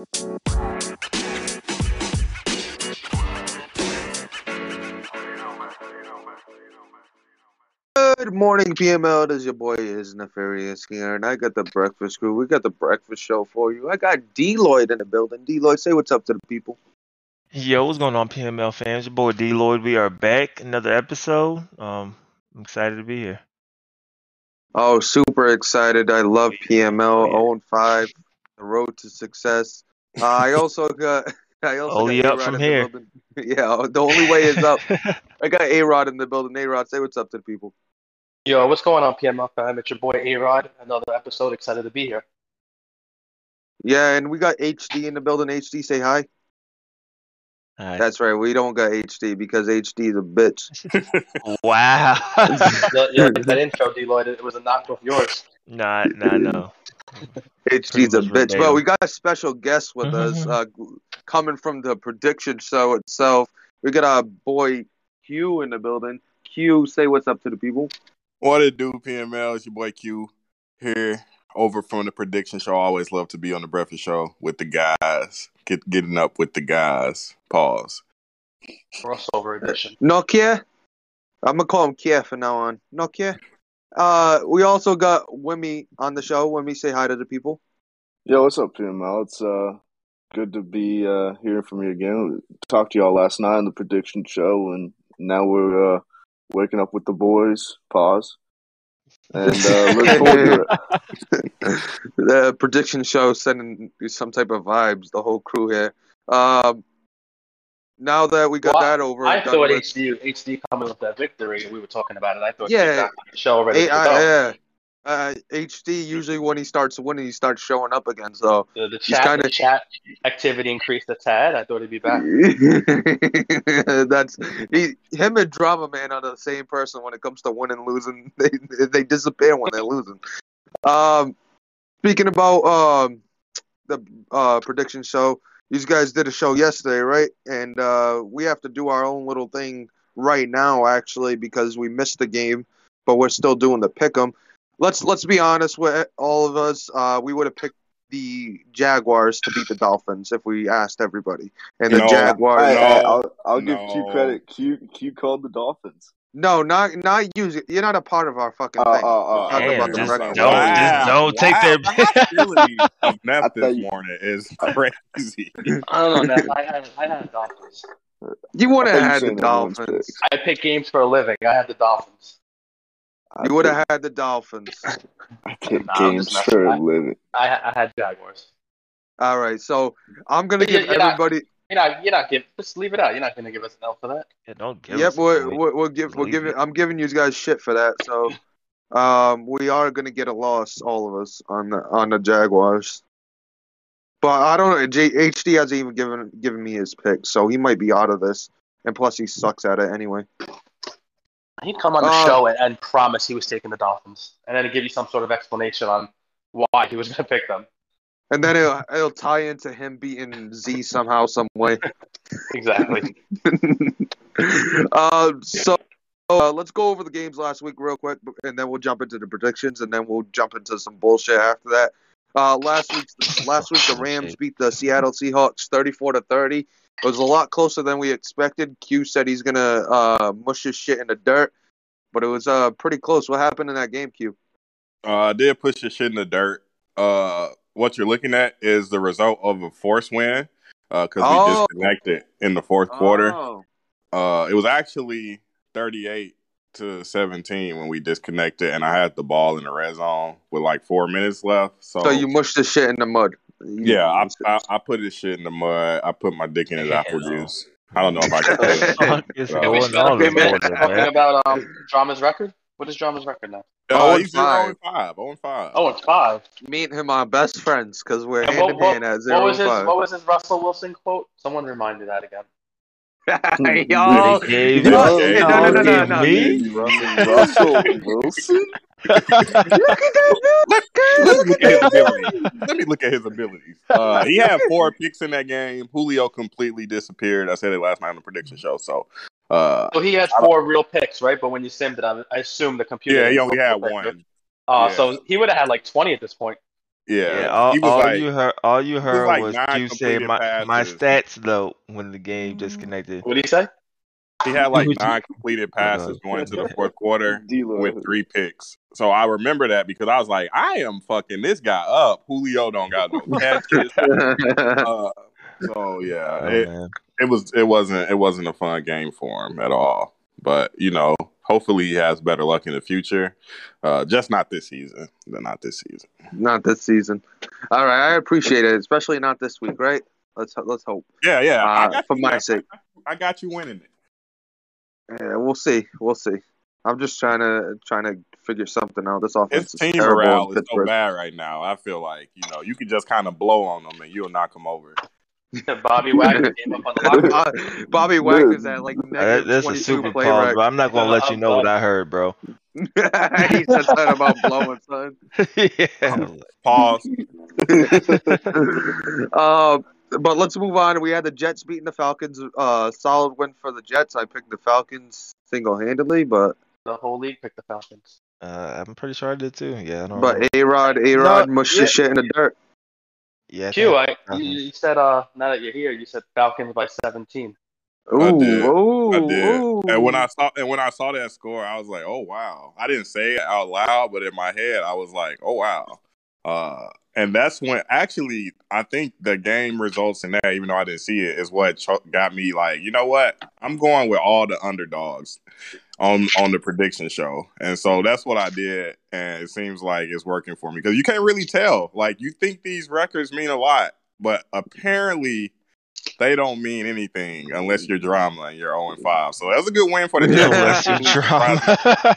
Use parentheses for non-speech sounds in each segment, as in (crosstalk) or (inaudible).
Good morning, PML. This is your boy is Nefarious here, and I got the breakfast crew. We got the breakfast show for you. I got D Lloyd in the building. D Lloyd, say what's up to the people. Yo, what's going on, PML fans? Your boy D Lloyd. We are back. Another episode. Um, I'm excited to be here. Oh, super excited. I love PML. 0 and 5, the road to success. Uh, I also got. (laughs) I also Only got up A-Rod from in the here. (laughs) Yeah, the only way is up. (laughs) I got A Rod in the building. A Rod, say what's up to the people. Yo, what's going on, PML fam? It's your boy A Rod. Another episode. Excited to be here. Yeah, and we got HD in the building. HD, say hi. Alright. That's right. We don't got HD because HD is a bitch. wow. Yeah, yeah, that intro, D Lloyd, it was a knockoff yours. nah, nah, no. HD's (laughs) a bitch. But we got a special guest with us uh, coming from the prediction show itself. We got our boy Q in the building. Q, say what's up to the people. What it do, PML? It's your boy Q here over from the prediction show. I always love to be on the breakfast show with the guys. Get getting up with the guys. Pause. Crossover edition. Nokia. I'm gonna call him Kia from now on. Nokia. Uh, we also got Wimmy on the show. Wimmy, say hi to the people. Yo, what's up, PML? It's uh good to be uh hearing from you again. Talked to y'all last night on the prediction show, and now we're uh waking up with the boys. Pause. And uh, look forward to it. (laughs) the prediction show sending some type of vibes. The whole crew here. Um, now that we got Well, that over, I thought with- HD HD coming with that victory. We were talking about it. I thought Yeah. the show already. To I- yeah. Uh, HD usually when he starts winning, he starts showing up again. So The, the He's chat, kinda- the chat activity increased a tad. I thought he'd be back. (laughs) that's he, him and Drama Man are the same person when it comes to winning, losing. (laughs) They they disappear when they're losing. Um, speaking about um the uh prediction show, these guys did a show yesterday, right? And uh, we have to do our own little thing right now, actually, because we missed the game, but we're still doing the pick 'em. Let's let's be honest with all of us. Uh, we would have picked the Jaguars to beat the Dolphins if we asked everybody, and the No, Jaguars. No, hey, I'll, I'll give Q credit. Q Q called the Dolphins. No, not not you. You're not a part of our fucking Oh, thing. Oh, We're oh, talking okay. Damn, about just record. don't- just don't take wow. that- The (laughs) hostility of Neff I this you- morning is crazy. (laughs) I don't know, Neff. I had I had Dolphins. You would I have had the said no one's Dolphins. I pick games for a living. I had the Dolphins. I You would have had the Dolphins. (laughs) I pick Nah, games just messing. for a I- living. I I had Jaguars. All right, so I'm gonna But yeah, give you're not- everybody. You're not you're not give just leave it out. You're not gonna give us an L for that. Yeah, don't give Yep, us we're, away. we're, we'll give we're Leave giving. it. I'm giving you guys shit for that. So, (laughs) um, we are gonna get a loss, all of us, on the on the Jaguars. But I don't know. J- HD hasn't even given given me his pick, so he might be out of this. And plus, he sucks at it anyway. He'd come on the Uh, show and, and promise he was taking the Dolphins, and then he'd give you some sort of explanation on why he was going to pick them. And then it'll, it'll tie into him beating Z somehow, some way. (laughs) Exactly. (laughs) uh, so uh, let's go over the games last week real quick, and then we'll jump into the predictions, and then we'll jump into some bullshit after that. Uh, last week, last week the Rams beat the Seattle Seahawks thirty-four to thirty. It was a lot closer than we expected. Q said he's gonna uh, mush his shit in the dirt, but it was uh, pretty close. What happened in that game, Q? Uh, I did push your shit in the dirt. Uh, what you're looking at is the result of a force win because we Oh. disconnected in the fourth quarter. Oh. Uh, it was actually 38 to 17 when we disconnected, and I had the ball in the red zone with like four minutes left. So, So you mushed the shit in the mud. You- yeah, I, I I put his shit in the mud. I put my dick in his apple Hell. juice. I don't know if I can (laughs) say that. Fuck is Yeah, Can we spend a few minutes talking about um, Drama's record? What is Drama's record now? Oh, Uh, and he's 0 five. and 5. 0 and 5. Oh, it's five. Me and him are best friends because we're And hand what, in what, hand at what zero was and his five. What was his Russell Wilson quote? Someone remind me that again. (laughs) Y'all, They gave You it- know- they no, no, no, gave no, me? Russell (laughs) Wilson. Let, let's look at his abilities. Let me look at his abilities. Uh, he had four picks in that game. Julio completely disappeared. I said it last night on the prediction show. So, uh, So he had four real picks, right? But when you simmed it, I, I assume the computer. yeah, he didn't only had full pick, right? one. Uh, Yeah. So he would have had like 20 at this point. Yeah, Yeah, all, he was all like, you heard, all you heard like was you say completed my my stats though when the game disconnected. What did you say? he had like (laughs) nine completed passes going into the (laughs) fourth quarter (laughs) with three picks. So I remember that because I was like, I am fucking this guy up. Julio don't got no catches. uh, so yeah, Oh, it, man. It was it wasn't it wasn't a fun game for him at all. But you know, hopefully he has better luck in the future. Uh, just not this season. Not this season. not this season. All right, I appreciate it, especially not this week, right? Let's let's hope Yeah, yeah. Uh, for you, my sake. I got you winning it. Yeah, we'll see. We'll see. I'm just trying to trying to figure something out. This offense His is team terrible morale is so bad right now. I feel like you know you could just kind of blow on them and you'll knock them over. (laughs) Bobby Wagner (laughs) came up on the locker room. Bobby Wagner's at like that- negative that's a super play pause, rate. but I'm not gonna let you know what. I heard, bro. (laughs) he said something about blowing, son. yeah. Pause. uh, but let's move on. We had the Jets beating the Falcons. Uh, solid win for the Jets. I picked the Falcons single handedly, but The whole league picked the Falcons. Uh, I'm pretty sure I did too. Yeah, I don't know. but A Rod, A Rod No, mushed yeah. shit in the dirt. Yeah, I Q, think- I, you, you said uh now that you're here, you said Falcons by 17. Ooh, I did. ooh, I did. ooh. And when I saw and when I saw that score, I was like, "Oh wow!" I didn't say it out loud, but in my head, I was like, "Oh wow!" Uh, and that's when actually I think the game results in that, even though I didn't see it, is what cho- got me like, you know what? I'm going with all the underdogs on on the prediction show, and so that's what I did, and it seems like it's working for me because you can't really tell. Like you think these records mean a lot, but apparently they don't mean anything unless you're drama and you're 0 and 5. So that's a good win for the Jets. Unless you're (laughs) drama.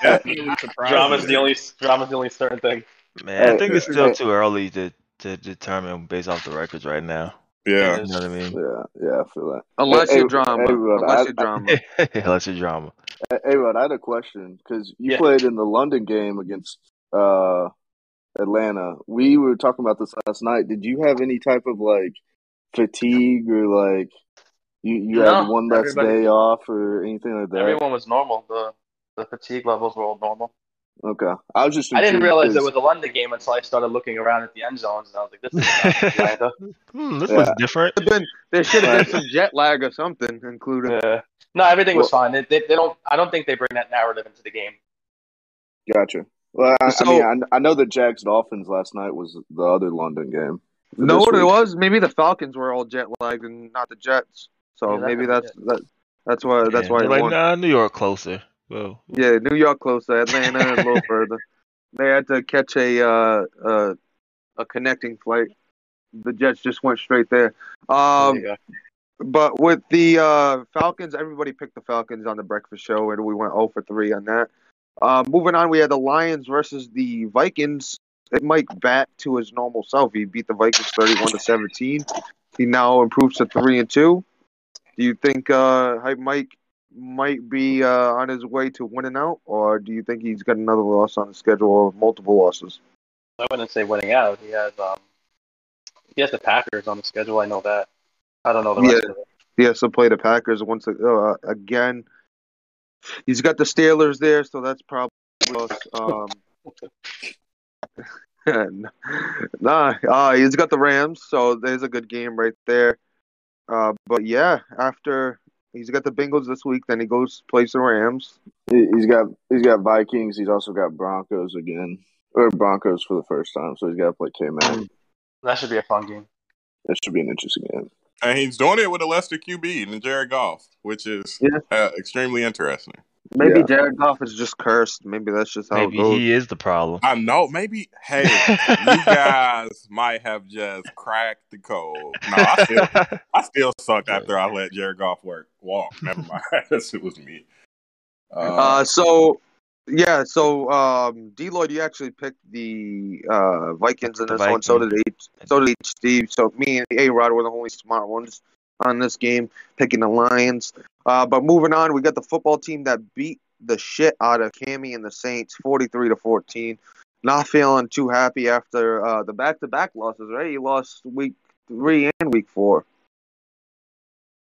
Definitely surprising. Drama's the only drama's the only certain thing. Man, I think it's still too early to, to determine based off the records right now. Yeah. You know what I mean? Yeah, yeah, I feel that. Unless Hey, you're hey, drama. hey, Rod, Unless I- you're drama. (laughs) Unless you're drama. Hey, hey, Rod, I had a question because you Yeah. played in the London game against uh, Atlanta. We were talking about this last night. Did you have any type of like fatigue or like you you had one less day off or anything like that? Everyone was normal. The the fatigue levels were all normal. Okay, I was just I didn't intrigued realize it 'cause- was a London game until I started looking around at the end zones, and I was like, "This is not Atlanta." (laughs) Hmm, this Yeah. looks different. Been- there should have been some jet lag or something included. Yeah. No, everything was fine. They, they, they don't. I don't think they bring that narrative into the game. Gotcha. Well, I, So- I mean, I, I know the Jags Dolphins last night was the other London game. No, what it was? Maybe the Falcons were all jet lagged and not the Jets. So Yeah, that maybe that's that. That's why. That's why like, won. nah, New York closer. Well, Yeah, New York closer, Atlanta a little (laughs) further. They had to catch a uh, uh, a connecting flight. The Jets just went straight there. Um, but with the uh, Falcons, everybody picked the Falcons on the breakfast show, and we went 0 for 3 on that. Uh, moving on, we had the Lions versus the Vikings. Mike back to his normal self. He beat the Vikings 31 to 17. He now improves to 3 and 2. Do you think uh, Hype Mike might be uh, on his way to winning out, or do you think he's got another loss on the schedule or multiple losses? I wouldn't say winning out. He has um, he has the Packers on the schedule. I know that. I don't know the rest Yeah. of it. He has to play the Packers once uh, again. He's got the Steelers there, so that's probably. Um, (laughs) nah, uh, he's got the Rams, so there's a good game right there. Uh, but yeah, after he's got the Bengals this week, then he goes plays the Rams. He- He's got he's got Vikings. He's also got Broncos again, or Broncos for the first time. So he's got to play K Man. That should be a fun game. That should be an interesting game. And he's doing it with a Lester QB and Jared Goff, which is Yeah. uh, extremely interesting. Maybe Yeah. Jared Goff is just cursed. Maybe that's just how maybe it goes. he is the problem. I know. Maybe, hey, you (laughs) guys might have just cracked the code. No, I still, I still suck after I let Jared Goff work walk. Never mind. (laughs) It was me. Uh, Uh, so yeah, so um, D Lloyd, you actually picked the uh, Vikings in The this one. So did H, so did H Steve. So me and A Rod were the only smart ones on this game, picking the Lions. Uh, but moving on, we got the football team that beat the shit out of Cammy and the Saints, forty-three to fourteen. Not feeling too happy after uh, the back-to-back losses. Right, he lost week three and week four.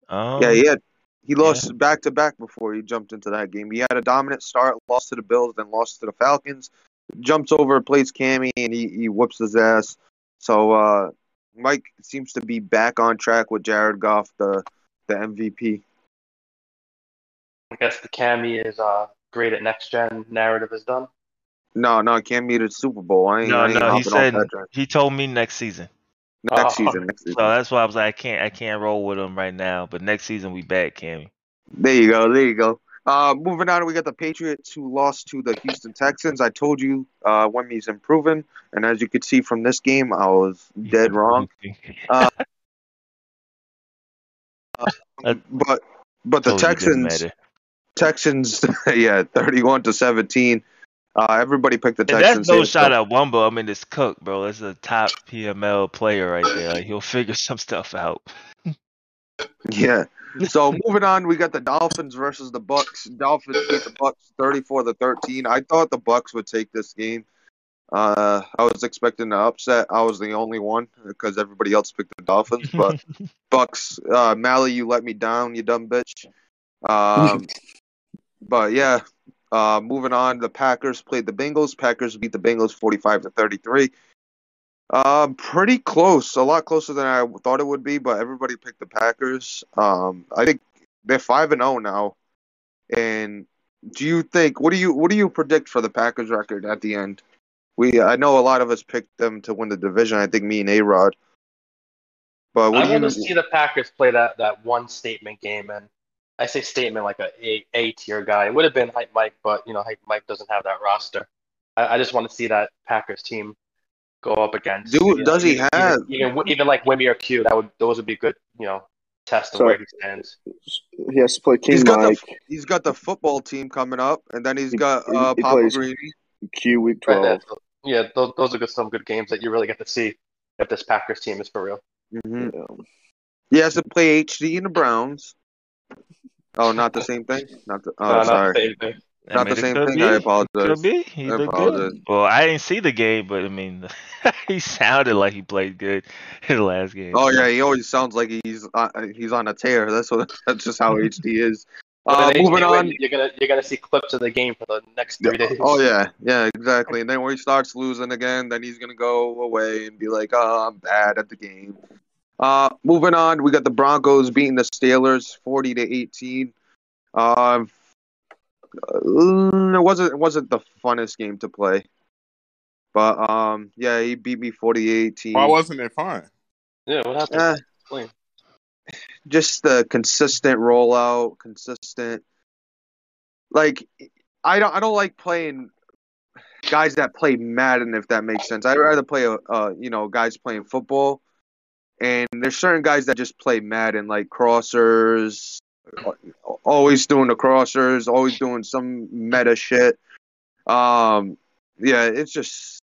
um, Yeah, he had he lost back to back before he jumped into that game. He had a dominant start, lost to the Bills, then lost to the Falcons. Jumps over, plays Cammy, and he, he whoops his ass. So uh, Mike seems to be back on track with Jared Goff, the the MVP. I guess the Cammy is uh, great at next gen narrative is done. No, no, Cam needed Super Bowl. I ain't, No, I ain't no, he said he told me next season. next Oh. season. Next season. So that's why I was like, I can't, I can't roll with him right now. But next season we back, Cammy. There you go. There you go. Uh, moving on, we got the Patriots who lost to the Houston Texans. I told you uh, Wemmy's improving, and as you could see from this game, I was dead wrong. (laughs) Uh, But but the Told you it didn't Texans, matter. Texans, (laughs) yeah, thirty-one to seventeen. Uh, everybody picked the And Texans. that's no here, shot so- at Wumbo. I mean, it's Cook, bro. That's a top PML player right there. Like, he'll figure (laughs) some stuff out. Yeah. So moving on, we got the Dolphins versus the Bucks. Dolphins beat the Bucks thirty-four to thirteen. I thought the Bucks would take this game. Uh, I was expecting an upset. I was the only one because everybody else picked the Dolphins. But (laughs) Bucks, uh, Mally, you let me down, you dumb bitch. Um, but yeah, uh, moving on, the Packers played the Bengals. Packers beat the Bengals forty-five to thirty-three. Um, pretty close, a lot closer than I thought it would be, but everybody picked the Packers. Um, I think they're five and zero now. And do you think what do you what do you predict for the Packers record at the end? We I know a lot of us picked them to win the division. I think me and A Rod. But what I want to see the Packers play that, that one statement game, and I say statement like a A, a tier guy. It would have been Hype Mike, but you know Hype Mike doesn't have that roster. I, I just want to see that Packers team go up against. Do- you know, does he even, have- even, even even like Wimmy or Q? That would those would be good, you know, test of So- where he stands. He has to play King He's got the- Mike, he's got the football team coming up, and then he's He- got he- uh, he Papa plays- Greeny. Q week Right there. 12. So, yeah, those those are good, some good games that you really get to see if this Packers team is for real. hmm Yeah. He has to play HD in the Browns. Oh, not the same thing. Not the. Oh, No, not the same thing. I Not mean, the same could thing. be. I Could apologize. be. He I looked apologize. good. Well, I didn't see the game, but I mean, (laughs) he sounded like he played good (laughs) in the last game. Oh yeah, he always sounds like he's uh, he's on a tear. That's what. (laughs) That's just how HD is. Uh, moving HD, on. you're gonna you're gonna see clips of the game for the next three days. Oh yeah, yeah, exactly. And then when he starts losing again, then he's gonna go away and be like, "Oh, I'm bad at the game." Uh, moving on, we got the Broncos beating the Steelers, forty to eighteen. Um, uh, it wasn't it wasn't the funnest game to play, but um, yeah, he beat me 40-18. Why wasn't it fun? Yeah, what happened? Eh, just the consistent rollout, consistent. Like, I don't, I don't like playing guys that play Madden, if that makes sense. I'd rather play, a, uh, you know, guys playing football. And there's certain guys that just play Madden, like crossers, always doing the crossers, always doing some meta shit. Um, yeah, it's just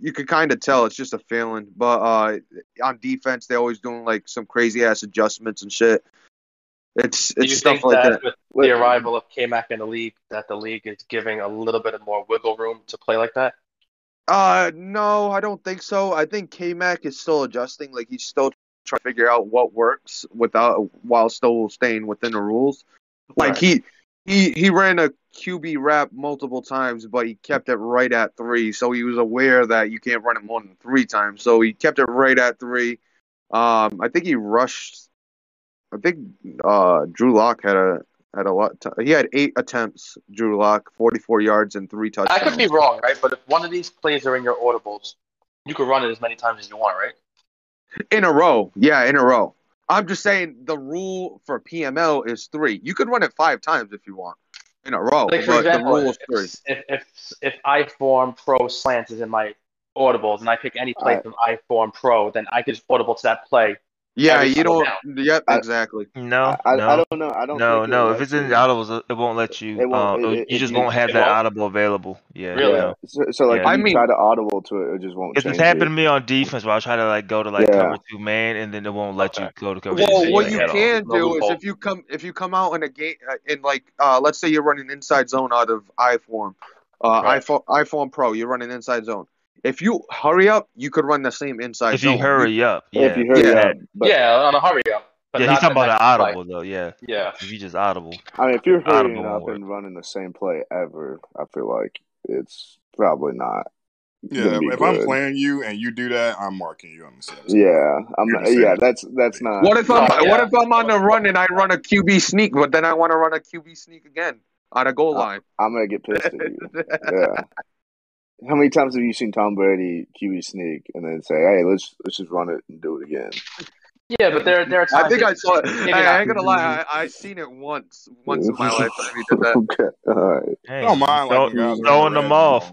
you could kind of tell it's just a feeling. But uh, on defense, they're always doing like some crazy ass adjustments and shit. It's Do it's you stuff think like that, that. with the arrival of K Mac in the league, that the league is giving a little bit of more wiggle room to play like that? Uh, no, I don't think so. I think K Mac is still adjusting. Like he's still trying to figure out what works without while still staying within the rules. Like Right. he he he ran a QB wrap multiple times, but he kept it right at three. So he was aware that you can't run it more than three times. So he kept it right at three. Um, I think he rushed. I think uh Drew Lock had a had a lot. he had eight attempts. Drew Lock, forty four yards and three touchdowns. I could be wrong, right? But if one of these plays are in your audibles, you could run it as many times as you want, right? In a row. Yeah, in a row. I'm just saying the rule for PML is three. You could run it five times if you want in a row, Like for but example, the rule is three. if, if if if I form pro slants is in my audibles and I pick any play Alright. from I form pro, then I could just audible to that play. Yeah, you don't. Yep, I- exactly. No, I, no, I don't know. I don't no, no. If it's in you- audibles, it won't let you. It won't- uh, it- you just it- won't have it that won't? audible available. Yeah, Really? no. So, so like Yeah. I if you mean- try to audible to it, it just won't If it's happened to me on defense, where I try to like go to like Yeah. cover two man, and then it won't let you go to cover Well, two. what man you at all. can No do is loophole. if you come if you come out in a game uh, in like uh, let's say you're running inside zone out of iForm, uh, Right. iPhone iPhone Pro, you're running inside zone. If you hurry up, you could run the same inside If zone. you hurry up, yeah, if you hurry Yeah. up, but yeah, on a hurry up. But yeah. He's talking about an next play. audible though. Yeah, Yeah. if you just audible. I mean, if you're Audible hurrying won't up work. and running the same play ever, I feel like it's probably not Yeah, gonna be if I'm playing you and you do that, I'm marking you on the set. Yeah, I'm. Not, yeah, that's that's not. What if I'm yeah. what if I'm on the run and I run a QB sneak, but then I want to run a QB sneak again on a goal line? I'm gonna get pissed at you. (laughs) Yeah. How many times have you seen Tom Brady QB sneak and then say, "Hey, let's let's just run it and do it again"? Yeah, but there there are times. I think I saw it. maybe Hey, I not. ain't gonna lie, I I seen it once, once in my (laughs) life. He did that. okay, all right. Hey, I don't mind throw- like when guys are in throwing the them off.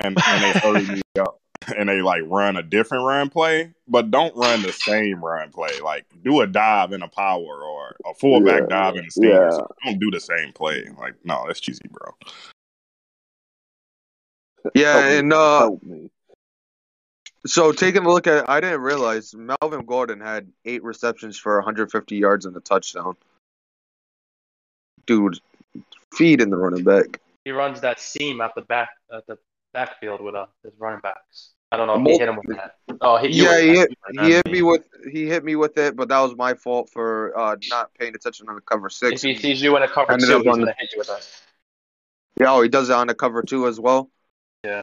and and they hurry me up and they like run a different run play, but don't run the same run play. Like do a dive in a power or a fullback Yeah, dive in a steam. or yeah. Don't do the same play. Like no, that's cheesy, bro. Yeah, Help me. and uh, Help me. so taking a look at, I didn't realize Melvin Gordon had eight receptions for 150 yards and a touchdown. Dude, feed in the running back. He runs that seam at the back at the backfield with uh, his running backs. I don't know if Mul- he hit him with that. Oh, he, Yeah, he hit, he hit me with he hit me with it, but that was my fault for uh, not paying attention on the cover six. If six. he sees you in a cover Ended two, he's gonna hit you with that. Yeah, oh, he does it on the cover two as well. Yeah.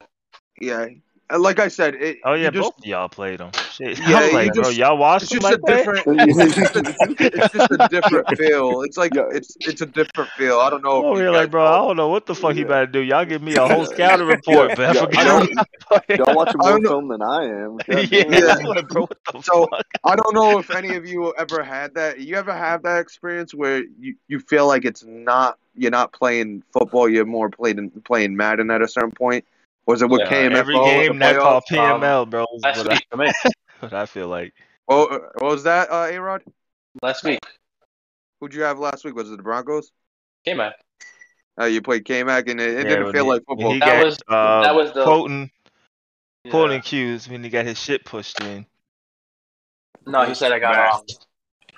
Yeah, like I said, it, Oh yeah, you just, both of y'all played them. Shit, Yeah, I'm you like, bro, just- y'all watched it's them just like a that? different. It's just a, it's just a different feel. It's like it's it's a different feel. I don't know. Oh, if you you're like, bro, I don't know what the fuck he Yeah. about to do. Y'all give me a whole scouting report, Yeah, but I (laughs) (laughs) yeah, forget. I don't- Y'all watching I more don't know- film than I am. (laughs) Yeah. Yeah. I'm like, bro, what the So- fuck? I don't know if any of you ever had that. You ever have that experience where you, you feel like it's not you're not playing football, you're more playing playing Madden at a certain point? Was it with Yeah, KMFO? Every game the that? PML, bro. Last What I, week (laughs) for me. what I feel like. What, what was that, uh, A Rod? Last week. Who'd you have last week? Was it the Broncos? K man. Uh, you played K Mac and it, it Yeah, didn't feel he- like football. That got, was- uh, that was the- quoting Yeah. quoting cues when he got his shit pushed in. No, he said I got um,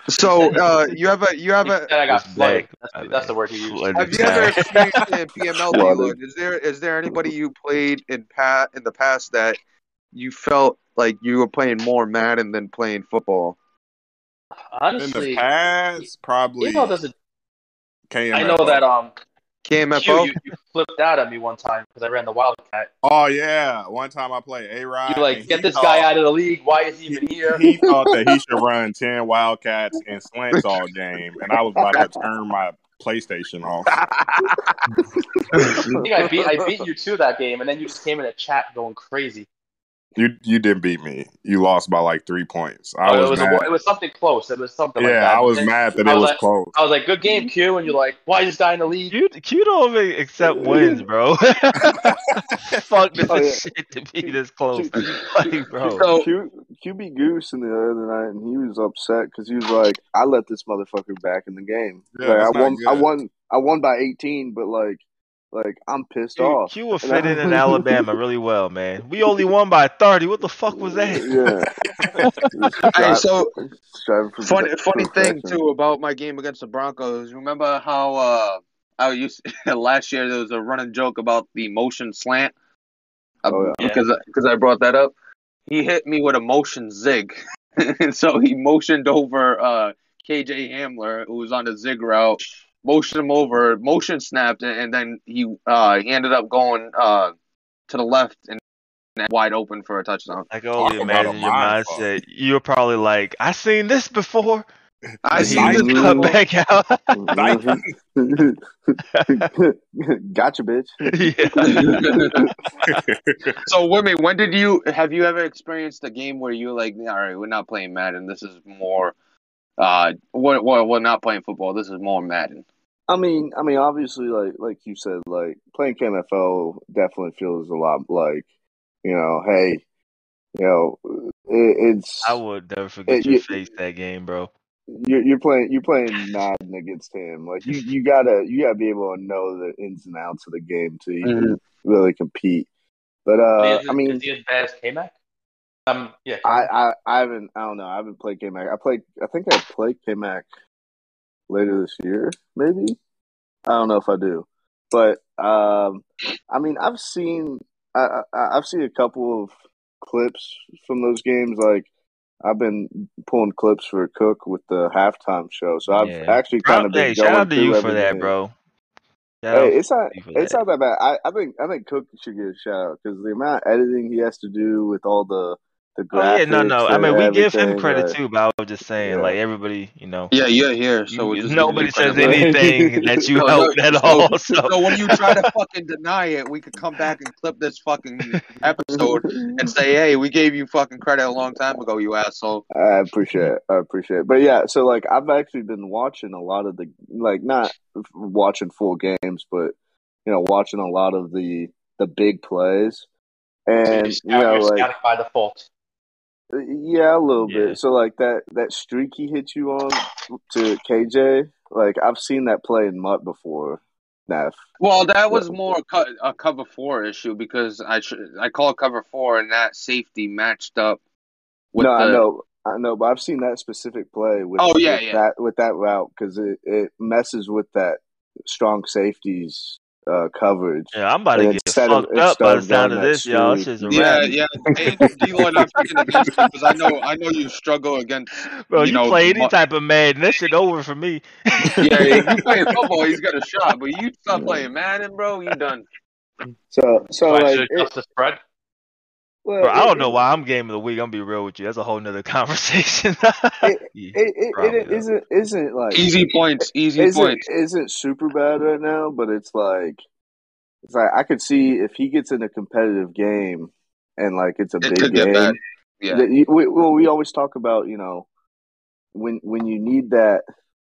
So (laughs) uh, you have a you have he a said I got It's flooded. black. That's, that's the word he used. Flooded. Have you ever experienced in PML? (laughs) Flooded. Lord? Is there is there anybody you played in pat in the past that you felt like you were playing more Madden than playing football? In Honestly, the past, probably you know, there's a, I know that um, Q, KMFO. you, you flipped out at me one time because I ran the Wildcat. Oh yeah, one time I played A Rod. You like get this guy out of the league. Why is he even here? He thought that he should (laughs) run ten Wildcats and slants all game, and I was about to turn my PlayStation off. (laughs) I think I beat I beat you to that game, and then you just came in a chat going crazy. You you didn't beat me. You lost by like three points. I Oh, was, it was mad. a, it was something close. It was something like yeah, that. I was And mad that it was was like- close. I was like, "Good game, Q," and you're like, "Why is this guy in the league?" Q, Q don't even accept (laughs) wins, bro. (laughs) Fuck this Oh, yeah. shit to be this close. (laughs) Like, bro. So Q, QB Goose in the other night, and he was upset because he was like, "I let this motherfucker back in the game. Yeah, like, I that's not won, I won, I won by 18, but like, like I'm pissed Q, off." Q will fit in in (laughs) Alabama really well, man. We only won by 30. What the fuck was that? Yeah. (laughs) Hey, so Striving funny perfection. funny thing too about my game against the Broncos. Remember how uh I used (laughs) last year there was a running joke about the motion slant. Uh, Oh, yeah. because because I brought that up. He hit me with a motion zig, and so he motioned over uh KJ Hamler who was on the zig route. Motioned him over, motion snapped, and, and then he uh he ended up going uh to the left and wide open for a touchdown. I can only Talk about a imagine your mindset. You're probably like, I seen this before. (laughs) I And see he this just cut back out. (laughs) gotcha, bitch. (laughs) yeah. So, Wimmy, when did you have you ever experienced a game where you're like, all right, we're not playing Madden. This is more, uh, we're, we're, we're not playing football. This is more Madden. I mean, I mean, obviously, like like you said, like playing KMFO definitely feels a lot like, you know, hey, you know, it, it's I would never forget It- your you- face that game, bro. you're, you're playing you're playing Madden against him. Like you, you gotta you gotta be able to know the ins and outs of the game to even really compete. But uh, is, I mean, is he as bad as K Mac? Um, yeah. I, I I haven't I don't know I haven't played K Mac. I played I think I played K Mac later this year, maybe. I don't know if I do, but um, I mean I've seen I, I I've seen a couple of clips from those games. Like I've been pulling clips for Cook with the halftime show, so I've Yeah. actually kind of been hey, going shout out to you for that, bro. Shout Hey, it's not to you for it's that. not that bad. I, I think I think Cook should get a shout out because the amount of editing he has to do with all the the Oh yeah, no, no. I mean, we give him credit like, too, but I was just saying, yeah. like everybody, you know, Yeah, you're here, so you- just nobody says anything (laughs) that you No, no, helped at so- all. So, So when you try to (laughs) fucking deny it, we could come back and clip this fucking episode and say, "Hey, we gave you fucking credit a long time ago, you asshole." I appreciate it. I appreciate it. But yeah, so like I've actually been watching a lot of the like not watching full games, but you know, watching a lot of the the big plays. And You're you know, you're like scouting by default. Yeah, a little Yeah. bit. So like that that streak he hit you on to KJ, like I've seen that play in MUT before. Neff. Well, that was more a cover four issue because I sh- I call it cover four, and that safety matched up with no, the. I know, I know, but I've seen that specific play with, Oh, yeah, with yeah. that with that route because it, it messes with that strong safeties uh, coverage. yeah, I'm about to get instead of- fucked up by the sound of going that this, y'all. streak, Shit's a Yeah, wrap. yeah. Hey, D-Lloyd, I'm picking against you because (laughs) I know I know you struggle against. Bro, you you, know, play any mu- type of Madden, that shit over for me. (laughs) Yeah, if you play (laughs) football, he's got a shot, but you stop playing Madden, bro, you done. So, so So I like, should it, adjust the spread. Well, Bro, I don't know why I'm game of the week. I'm gonna be real with you. That's a whole nother (laughs) conversation. (laughs) It- Yeah, It, it, Probably, it though. isn't isn't like Easy points, easy isn't points. isn't super bad right now, but it's like it's like I could see if he gets in a competitive game and like it's a It big could get game. bad. Yeah. that you- we, well, we always talk about you know when when you need that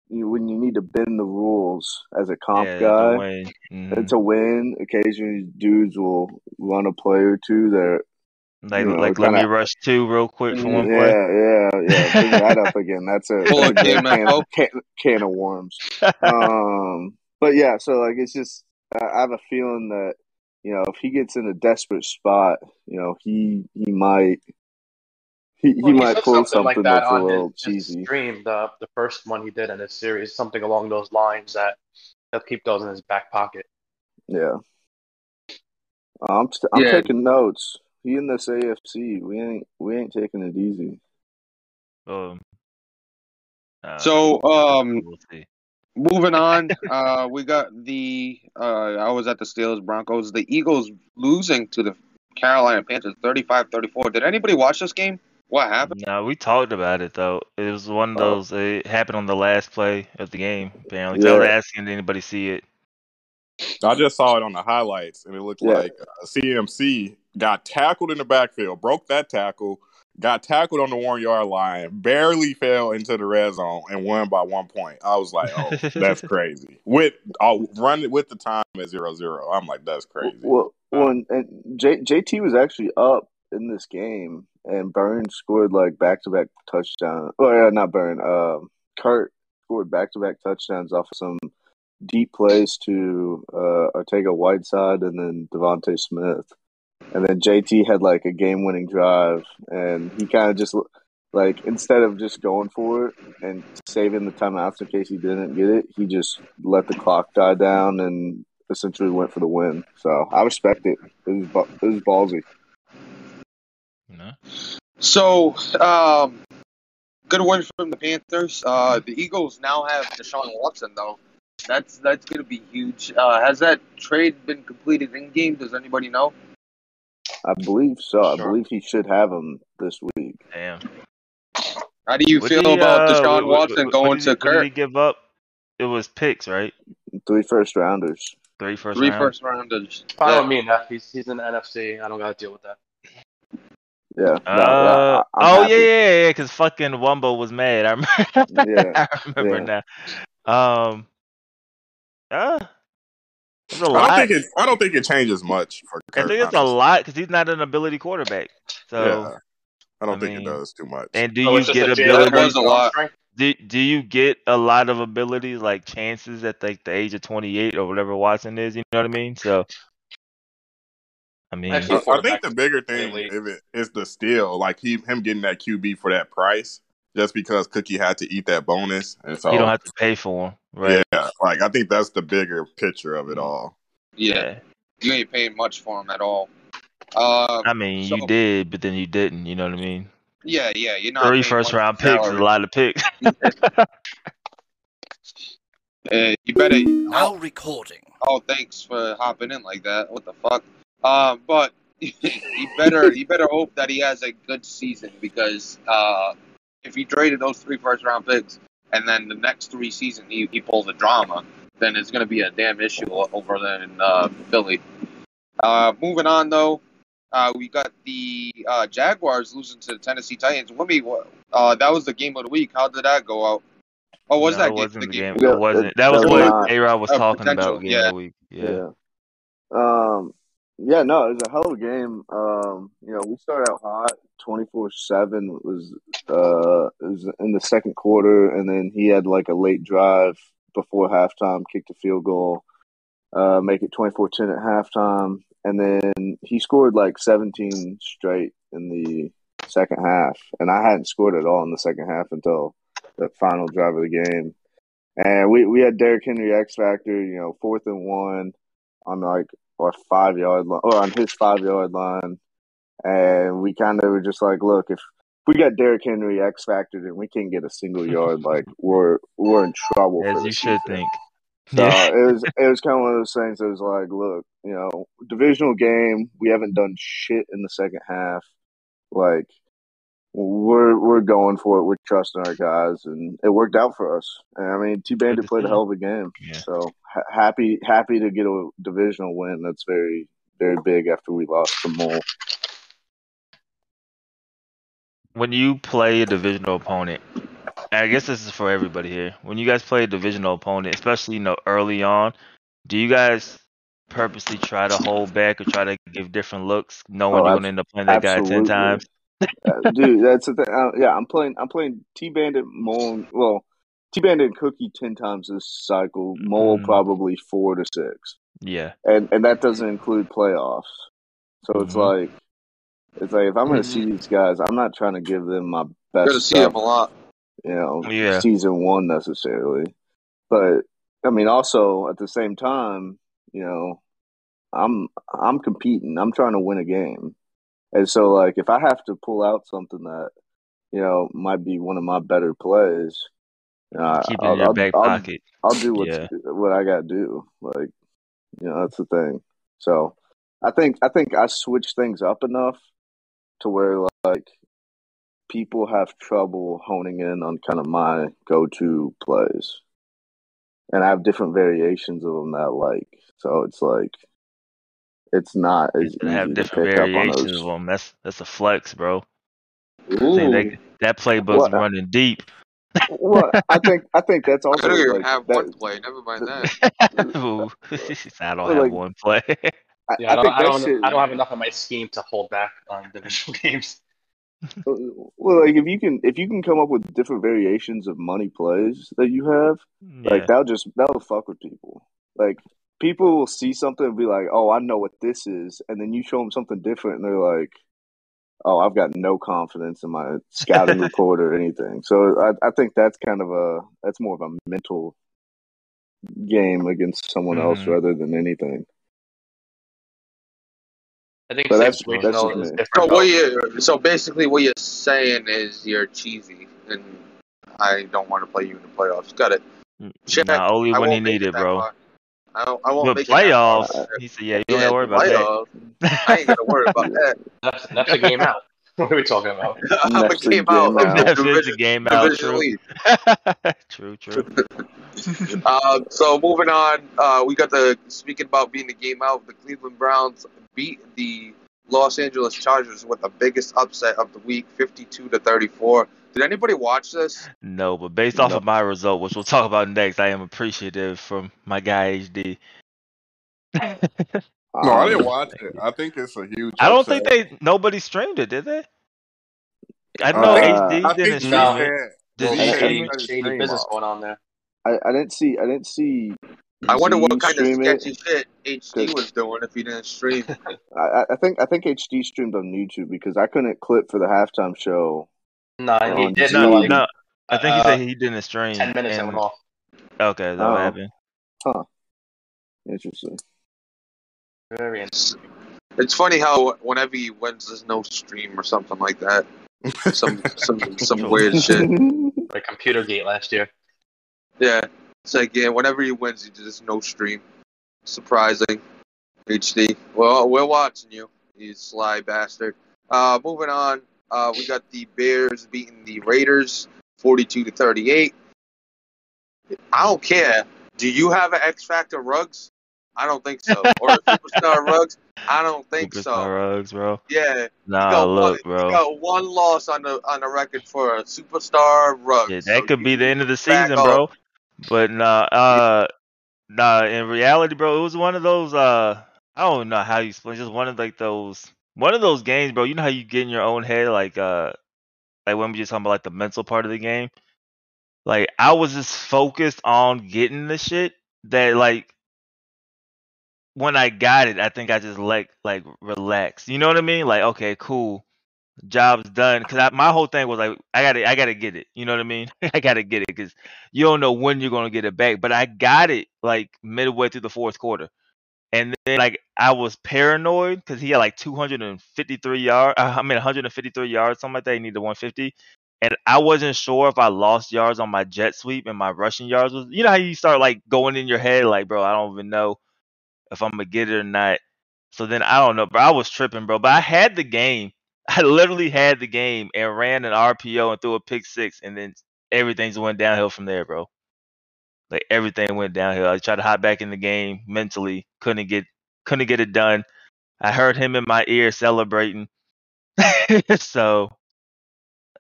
you, when you need to bend the rules as a comp yeah, guy the win. Mhm. to win. Occasionally, dudes will run a play or two that Like, you know, like let me rush two real quick for one yeah, play. yeah, yeah. Bring (laughs) that up again. That's a, Pull that's a a can, can, can of worms. Um, but yeah, so like it's just I I have a feeling that you know if he gets in a desperate spot, you know he he might he, he Well, might said pull something like that that's a on little his, his cheesy. stream, the the first one he did in this series, something along those lines that he'll keep those in his back pocket. Yeah, I'm st- I'm Yeah. taking notes. He in this AFC, we ain't we ain't taking it easy. um, uh, So, um, we'll moving (laughs) on, uh, we got the. Uh, I was at the Steelers Broncos. The Eagles losing to the Carolina Panthers 35-34. Did anybody watch this game? What happened? No, we talked about it though. It was one of Oh. those. It happened on the last play of the game. Apparently, 'Cause I was Yeah. asking did anybody see it. I just saw it on the highlights, and it looked Yeah. like uh, CMC got tackled in the backfield, broke that tackle, got tackled on the one yard line, barely fell into the red zone, and won by one point. I was like, "Oh, that's (laughs) crazy!" With I'll run it with the time at zero zero. I'm like, "That's crazy." Well, well, and, and J, JT was actually up in this game, and Burns scored like back to back touchdowns. Oh yeah, not Burn. Um, Kurt scored back to back touchdowns off of some deep plays to uh, Arcega-Whiteside and then DeVonta Smith, and then JT had like a game winning drive, and he kind of just like instead of just going for it and saving the timeouts in case he didn't get it, he just let the clock die down and essentially went for the win. So I respect it. It was it was ballsy. Know? So, um, good win from the Panthers. Uh, the Eagles now have Deshaun Watson, though. That's that's going to be huge. Uh, has that trade been completed in game? Does anybody know? I believe so. I believe he should have him this week. Damn. How do you What feel he, about uh, Deshaun what- what- Watson what going did to he, What did he Kirk? give up? It was picks, right? Three first rounders. Three first Three round. first rounders. Fine Yeah. with me, Neff. He's he's in the NFC. I don't got to deal with that. Yeah. No, Uh, yeah, I- oh happy. yeah, yeah, yeah, because fucking Wumbo was mad. I remember. (laughs) Yeah, I remember yeah. now. Um, uh, it's a I don't think it. I don't think it changes much for I think it's a lot because he's not an ability quarterback. So, yeah, I don't I think mean, it does too much. and do So you get a Jalen Jalen abilities? a lot. Do, do you get a lot of abilities like chances at like the age of 28 or whatever Watson is? You know what I mean? So, I mean, Actually, I, I think the bigger thing the league. if it, is the steal, like he him getting that QB for that price, just because Cookie had to eat that bonus, and so you don't have to pay for him, right? yeah, like I think that's the bigger picture of it all. Yeah, you ain't paying much for him at all. Um, I mean, you did, but then you didn't. You know what I mean? yeah, yeah, you're not Three paying first much round for picks is a lot of picks. (laughs) Uh, you better. Now recording. Oh, thanks for hopping in like that. What the fuck? Um, but (laughs) you better you better hope that he has a good season because uh, if he traded those three first round picks and then the next three seasons he, he pulls a drama, then it's going to be a damn issue over there in uh, Philly. Uh, moving on though, uh, we got the uh, Jaguars losing to the Tennessee Titans. Wimmy, uh, that was the game of the week. How did that go out? Oh, was no, that it game? wasn't the the game? game. It wasn't. That was what was A Rod was talking about game yeah. of the week. Yeah. Um, yeah, no, it was a hell of a game. Um, you know, we started out hot, twenty four seven was uh was in the second quarter, and then he had like a late drive before halftime, kicked a field goal, uh, make it 24-10 at halftime, and then he scored like seventeen straight in the second half, and I hadn't scored at all in the second half until the final drive of the game. And we, we had Derrick Henry X Factor, you know, fourth and one on like our five yard line or on his five yard line. And we kind of were just like, look, if we got Derrick Henry X Factor and we can't get a single (laughs) yard, like we're we're in trouble. As you should season. think. So Yeah. it was (laughs) it was kind of one of those things that was like, look, you know, divisional game, we haven't done shit in the second half. Like we're we're going for it. We're trusting our guys, and it worked out for us. And I mean, T Bandit to played a hell of a game. Yeah. So ha- happy happy to get a divisional win. That's very very big after we lost to Mole. when you play a divisional opponent, and I guess this is for everybody here. When you guys play a divisional opponent, especially you know early on, do you guys purposely try to hold back or try to give different looks, knowing Oh, you're gonna end up playing that guy ten times? Uh, dude, that's the thing. Uh, yeah, I'm playing. I'm playing T Bandit Mole. Well, T Bandit and Cookie ten times this cycle. Mole Mhm. probably four to six, Yeah, and and that doesn't include playoffs. So it's Mhm. like, it's like if I'm going to Mhm. see these guys, I'm not trying to give them my Good to best see him stuff. a lot. You know, Yeah. season one necessarily, but I mean, also at the same time, you know, I'm I'm competing. I'm trying to win a game. And so like if I have to pull out something that, you know, might be one of my better plays, you know, keep I'll, in your I'll, back I'll, pocket. I'll do what's, Yeah. what I gotta do. Like, you know, that's the thing. So I think I think I switched things up enough to where like people have trouble honing in on kind of my go to plays. And I have different variations of them that I like. So it's like it's not as To have easy to different pick up on variations those. of them. That's that's a flex, bro. See, that that playbook's Well, running deep. well, I think I think that's I also don't even like have that, one play. Never mind that. (laughs) (laughs) I don't Well, have like- one play. I, Yeah, I I don't, I don't, shit. I don't have enough in my scheme to hold back on (laughs) divisional games. Well, like if you can if you can come up with different variations of money plays that you have, yeah. like that'll just that'll fuck with people. Like people will see something and be like, "Oh, I know what this is," and then you show them something different, and they're like, "Oh, I've got no confidence in my scouting (laughs) report or anything." So I, I think that's kind of a that's more of a mental game against someone else Mhm. rather than anything. I think But that's- that's just is me. So what you so basically what you're saying is you're cheesy and I don't want to play you in the playoffs. Got it. Check. Nah, only I when he won't make needed, it bro. far. I don't. I won't But make it that playoffs, far. he said, yeah, you don't gotta worry about that. I ain't gonna worry about that. That's, that's a game out. (laughs) What are we talking about? (laughs) I'm a Next game game out. out. of That the division, game out. division True. lead. (laughs) true, true. Uh, so moving on, uh, we got the speaking about being the game out. The Cleveland Browns beat the Los Angeles Chargers with the biggest upset of the week, fifty-two to thirty-four. Did anybody watch this? No, but based off No. of my result, which we'll talk about next, I am appreciative from my guy HD. (laughs) No, I didn't watch it. I think it's a huge. I don't upset. think they nobody streamed it, did they? I know Uh, HD I didn't stream No. it. G-Fan- Did Well, he I- stream shady, it? Shady business going on there. I, I didn't see I didn't see. I wonder what kind of stream it. sketchy shit HD was doing if he didn't stream. (laughs) I, I- I think I think HD streamed on YouTube because I couldn't clip for the halftime show. No, he On did Z. for No, like no. I think he uh, said he didn't stream. ten minutes and and- went off. Okay, that what Oh. happened? Interesting. Very interesting. It's funny how whenever he wins, there's no stream or something like that. Some some (laughs) some weird shit. (laughs) Like Computer Gate last year. Yeah, it's like yeah, whenever he wins, he just no stream. surprising. HD. Well, we're watching you, you sly bastard. Uh, moving on. Uh, we got the Bears beating the Raiders, forty-two to thirty-eight. I don't care. Do you have an X Factor Rugs? I don't think so. Or a Superstar (laughs) Rugs? I don't think Superstar so. rugs, bro. Yeah, Nah, look, one, bro. got one loss on the on the record for a Superstar Rugs. Yeah, So that could be the end of the season, bro. But nah, uh, nah. In reality, bro, it was one of those. Uh, I don't know how you explain. Just one of like those. One of those games, bro. You know how you get in your own head, like uh, like when we just talking about like the mental part of the game. Like I was just focused on getting the shit that like when I got it, I think I just like like relaxed. You know what I mean? Like okay, cool job's done because I, my whole thing was like i gotta i gotta get it you know what i mean (laughs) i gotta get it because you don't know when you're gonna get it back but i got it like midway through the fourth quarter and then like i was paranoid because he had like 253 yards uh, i mean 153 yards something like that he needed 150 and i wasn't sure if i lost yards on my jet sweep and my rushing yards was you know how you start like going in your head like bro i don't even know if i'm gonna get it or not so then i don't know bro i was tripping bro but i had the game (laughs) I literally had the game and ran an RPO and threw a pick six, and then everything just went downhill from there, bro. Like everything went downhill. I tried to hop back in the game mentally, couldn't get couldn't get it done. I heard him in my ear celebrating, (laughs) so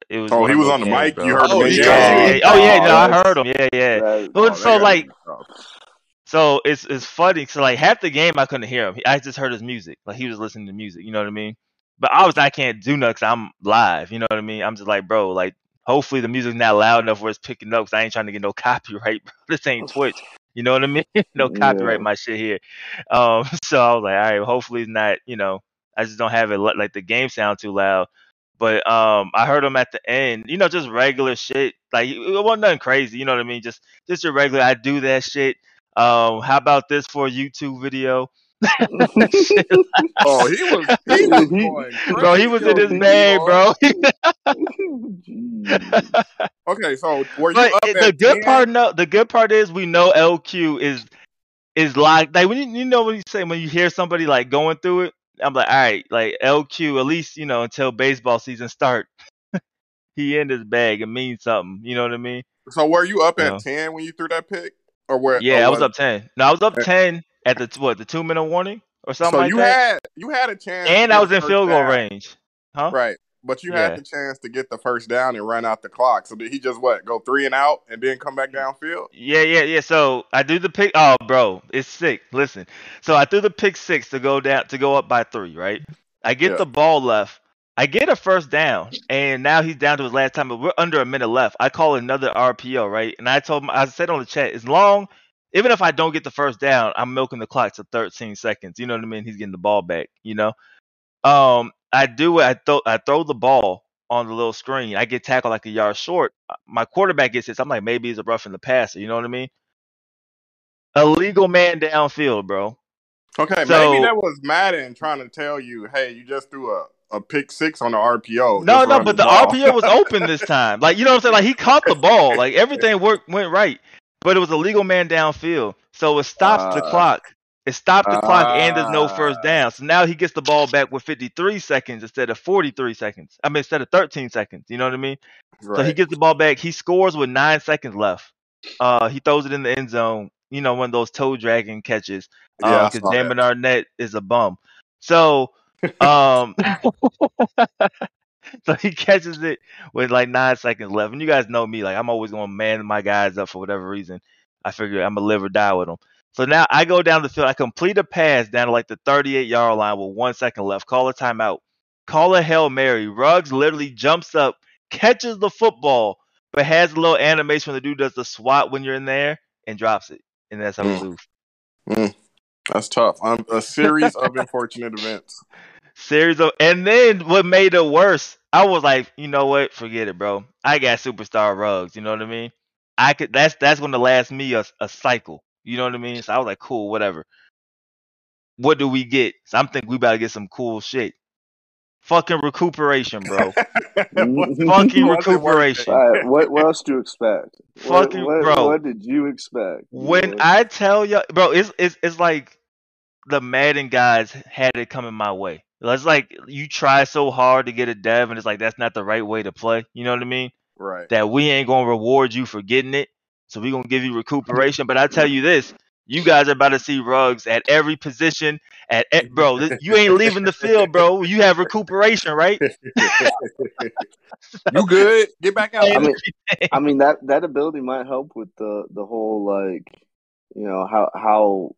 it was. Oh, he was on the games, mic? bro. You heard him oh, in yeah, yeah. Oh yeah, no, I oh. heard him. Yeah, yeah. That- Well, Oh, so like so it's it's funny. So like half the game I couldn't hear him. I just heard his music. Like he was listening to music. You know what I mean? But obviously I can't do nothing 'cause I'm live. You know what I mean? I'm just like, bro, like hopefully the music's not loud enough where it's picking up 'cause I ain't trying to get no (laughs) copyright. Bro. This ain't Twitch. You know what I mean? (laughs) no copyright Yeah. my shit here. Um, (laughs) so I was like, all right, hopefully it's not. You know, I just don't have it like the game sound too loud. But um, I heard him at the end. You know, just regular shit. Like it wasn't nothing crazy. You know what I mean? Just just your regular. I do that shit. Um, how about this for a YouTube video? Oh, he was (laughs) he was going bro, he was in his bag, bro. (laughs) Okay, so were you but up it- at the good 10? part, no, the good part is we know LQ is is like like when you, you know when you say when you hear somebody like going through it, I'm like, all right, like LQ, at least you know until baseball season start, (laughs) he in his bag. It means something. You know what I mean? So were you up Yeah. at ten when you threw that pick, or where? Yeah, I was up ten. No, I was up ten at the what the two minute warning or something So like you that, had you had a chance, and I was in field goal down. range. Huh? right? But you Yeah. had the chance to get the first down and run out the clock. So did he just what go three and out and then come back downfield? Yeah, yeah, yeah. So I do the pick. Oh, bro, it's sick. Listen, so I threw the pick six to go down to go up by three. Right. I get Yeah. the ball left. I get a first down, and now he's down to his last time. But we're under a minute left. I call another RPO. Right. And I told him, I said on the chat, as long, even if I don't get the first down, I'm milking the clock to 13 seconds. You know what I mean? He's getting the ball back. You know. Um, I do. I throw. I throw the ball on the little screen. I get tackled like a yard short. My quarterback gets hit. I'm like, maybe he's a rough in the passer. You know what I mean? illegal man downfield, bro. Okay, So- maybe that was Madden trying to tell you, hey, you just threw a, a pick six on the RPO. no, no, but the ball. RPO was open this time. Like you know what I'm saying? Like he caught the ball. Like (laughs) everything worked went right, but it was a legal man downfield, so it stops the Ah. clock. It stopped the clock, and there's no Ah. first down. So now he gets the ball back with 53 seconds instead of 43 seconds. I mean, instead of 13 seconds. You know what I mean? Right. So he gets the ball back. He scores with nine seconds left. Uh, he throws it in the end zone. You know, one of those toe dragging catches. Yeah, I because saw Damon. Arnette is a bum. So, um, (laughs) (laughs) (laughs) so he catches it with like nine seconds left. And you guys know me, like I'm always going to man my guys up for whatever reason. I figure I'm gonna live or die with them. So now I go down the field. I complete a pass down to like the 38 yard line with one second left. Call a timeout. Call a hail mary. Ruggs literally jumps up, catches the football, but has a little animation when the dude does the swat when you're in there and drops it. And that's how we Mm. lose. That's tough. Um, a series of (laughs) unfortunate events. series of and then what made it worse i was like you know what forget it bro i got superstar Ruggs you know what i mean i could that's that's going to last me a, a cycle you know what i mean so i was like cool whatever what do we get so i'm thinking we about to get some cool shit fucking recuperation bro (laughs) (laughs) fucking Was it worth it? recuperation All right, what what else do you expect? What, Fucking- what, bro. what did you expect? when Yeah. I tell you, bro, it's it's it's like the Madden guys had it coming my way. It's like you try so hard to get a dev, and it's like that's not the right way to play. You know what I mean? Right. That we ain't gonna reward you for getting it, so we gonna give you recuperation. But I tell you this, you guys are about to see Ruggs at every position. At e- bro, this, you ain't leaving the field, bro. You have recuperation, right? you good? Get back out. (laughs) I mean, I mean that that ability might help with the the whole like, you know how how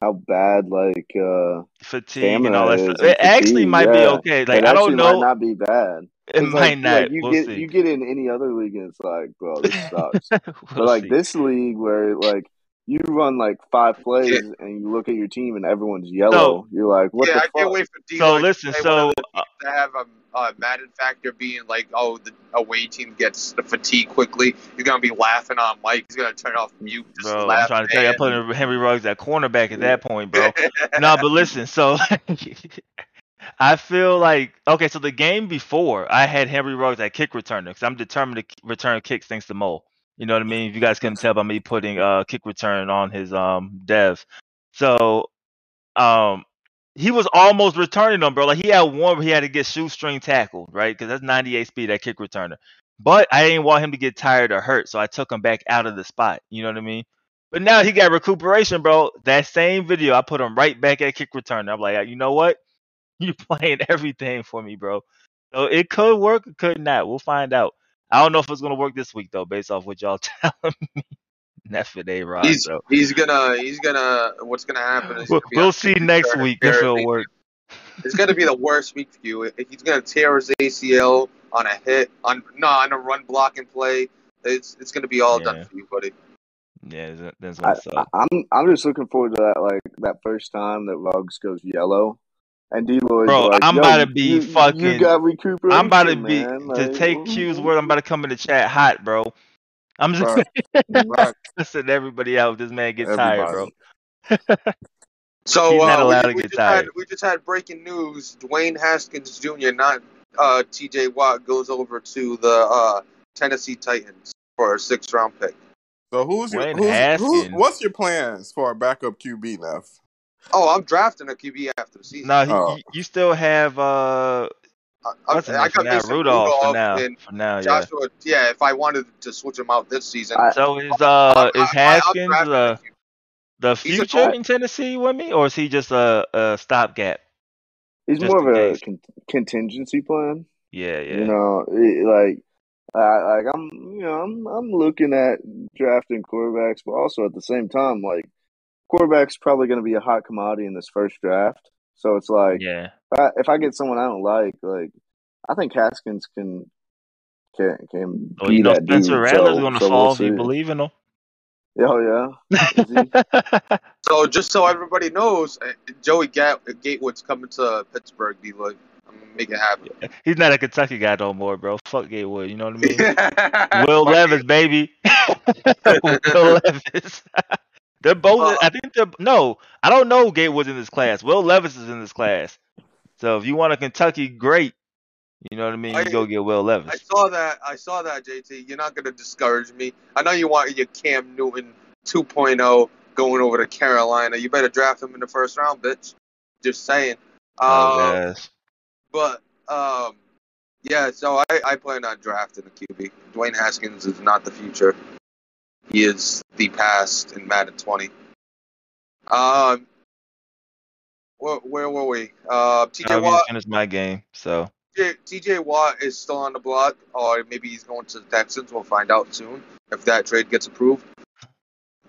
how bad like uh Fatigue and all that stuff. It actually fatigue, might be okay. Like it I don't know. might not be bad. it might like, not. like you we'll get see. you get in any other league and it's like, bro, this (laughs) sucks. we'll But like see. this league where like you run like five plays and you look at your team and everyone's yellow, you're like, what yeah, the I fuck? can't wait for D. So to listen, so one of the uh, teams have a, a Madden factor being like, oh, the away team gets the fatigue quickly. He's gonna be laughing on mic. He's gonna turn off mute. Just bro, I'm trying to tell you, I'm man. putting Henry Ruggs at cornerback at that point, bro. (laughs) no, but listen, so (laughs) I feel like okay, so the game before I had Henry Ruggs at kick returner because I'm determined to return kicks thanks to Mo. You know what I mean? If you guys couldn't tell by me putting uh kick return on his um dev, so um he was almost returning them, bro. Like he had one where he had to get shoestring tackled, right? Because that's 98 speed that kick returner. But I didn't want him to get tired or hurt, so I took him back out of the spot. You know what I mean? But now he got recuperation, bro. That same video, I put him right back at kick returner. I'm like, you know what? (laughs) You're playing everything for me, bro. So it could work, it could not. We'll find out. I don't know if it's gonna work this week though, based off what y'all (laughs) telling me. That's for day Rod, He's bro. he's gonna he's gonna what's gonna happen is We'll, he's gonna be we'll see next week if it'll work. It's gonna be the worst week for you. If He's gonna tear his ACL on a hit, on no, on a run blocking play. It's it's gonna be all Yeah. done for you, buddy. Yeah, that's- that's I, gonna I, suck. I'm I'm just looking forward to that like that first time that Ruggs goes yellow, and D Lloyd's Bro, like, I'm about to be you, fucking- You got recuperation. I'm about to be man. to Like, take Q's word. I'm about to come in the chat hot, bro. I'm just Right. (laughs) cussing everybody out. This man get tired, bro. So He's not uh, allowed we, to we get just had we just had breaking news. Dwayne Haskins Jr. not uh, T.J. Watt goes over to the uh, Tennessee Titans for a sixth round pick. So who's your who's, who's Haskins. what's your plans for a backup QB, Neff? Oh, I'm drafting a QB after the season. No, he, Oh. you, you still have uh, I, I, what's his I name for got now? Mason Rudolph for now. and For now, yeah. Joshua. Yeah. if I wanted to switch him out this season, I- So is I- uh is I- Haskins uh, a the future in Tennessee with me, or is he just a, a stopgap? He's just more of a con- contingency plan. Yeah, yeah. You know, it, like, I like I'm, you know, I'm I'm looking at drafting quarterbacks, but also at the same time, like, quarterback's probably going to be a hot commodity in this first draft. So it's like, yeah. if I, if I get someone I don't like, like, I think Haskins can can can Well, be you know that Spencer dude. Rattler's so, gonna so fall we'll if you believe in him. Oh yeah, (laughs) So just so everybody knows, uh, Joey Gat- Gatewood's coming to Pittsburgh. D. Lloyd. I'm gonna make it happen. He's not a Kentucky guy no more, bro. Fuck Gatewood, you know what I mean? (laughs) Will Levis, baby. (laughs) Will Levis. They're both. Uh, I think they're no. I don't know. Gatewood's in this class. Will Levis is in this class. So if you want a Kentucky great, you know what I mean. You I- go get Will Levis. I saw that. I saw that, JT. You're not gonna discourage me. I know you want your Cam Newton 2.0 going over to Carolina. You better draft him in the first round, bitch. Just saying. Oh, Uh, yes. But um, yeah. So I, I plan on drafting a QB. Dwayne Haskins is not the future. He is the past in Madden 20. Um, where, where were we? Uh, TJ Watt. finished my game, so TJ, TJ Watt is still on the block, or maybe he's going to the Texans. We'll find out soon if that trade gets approved.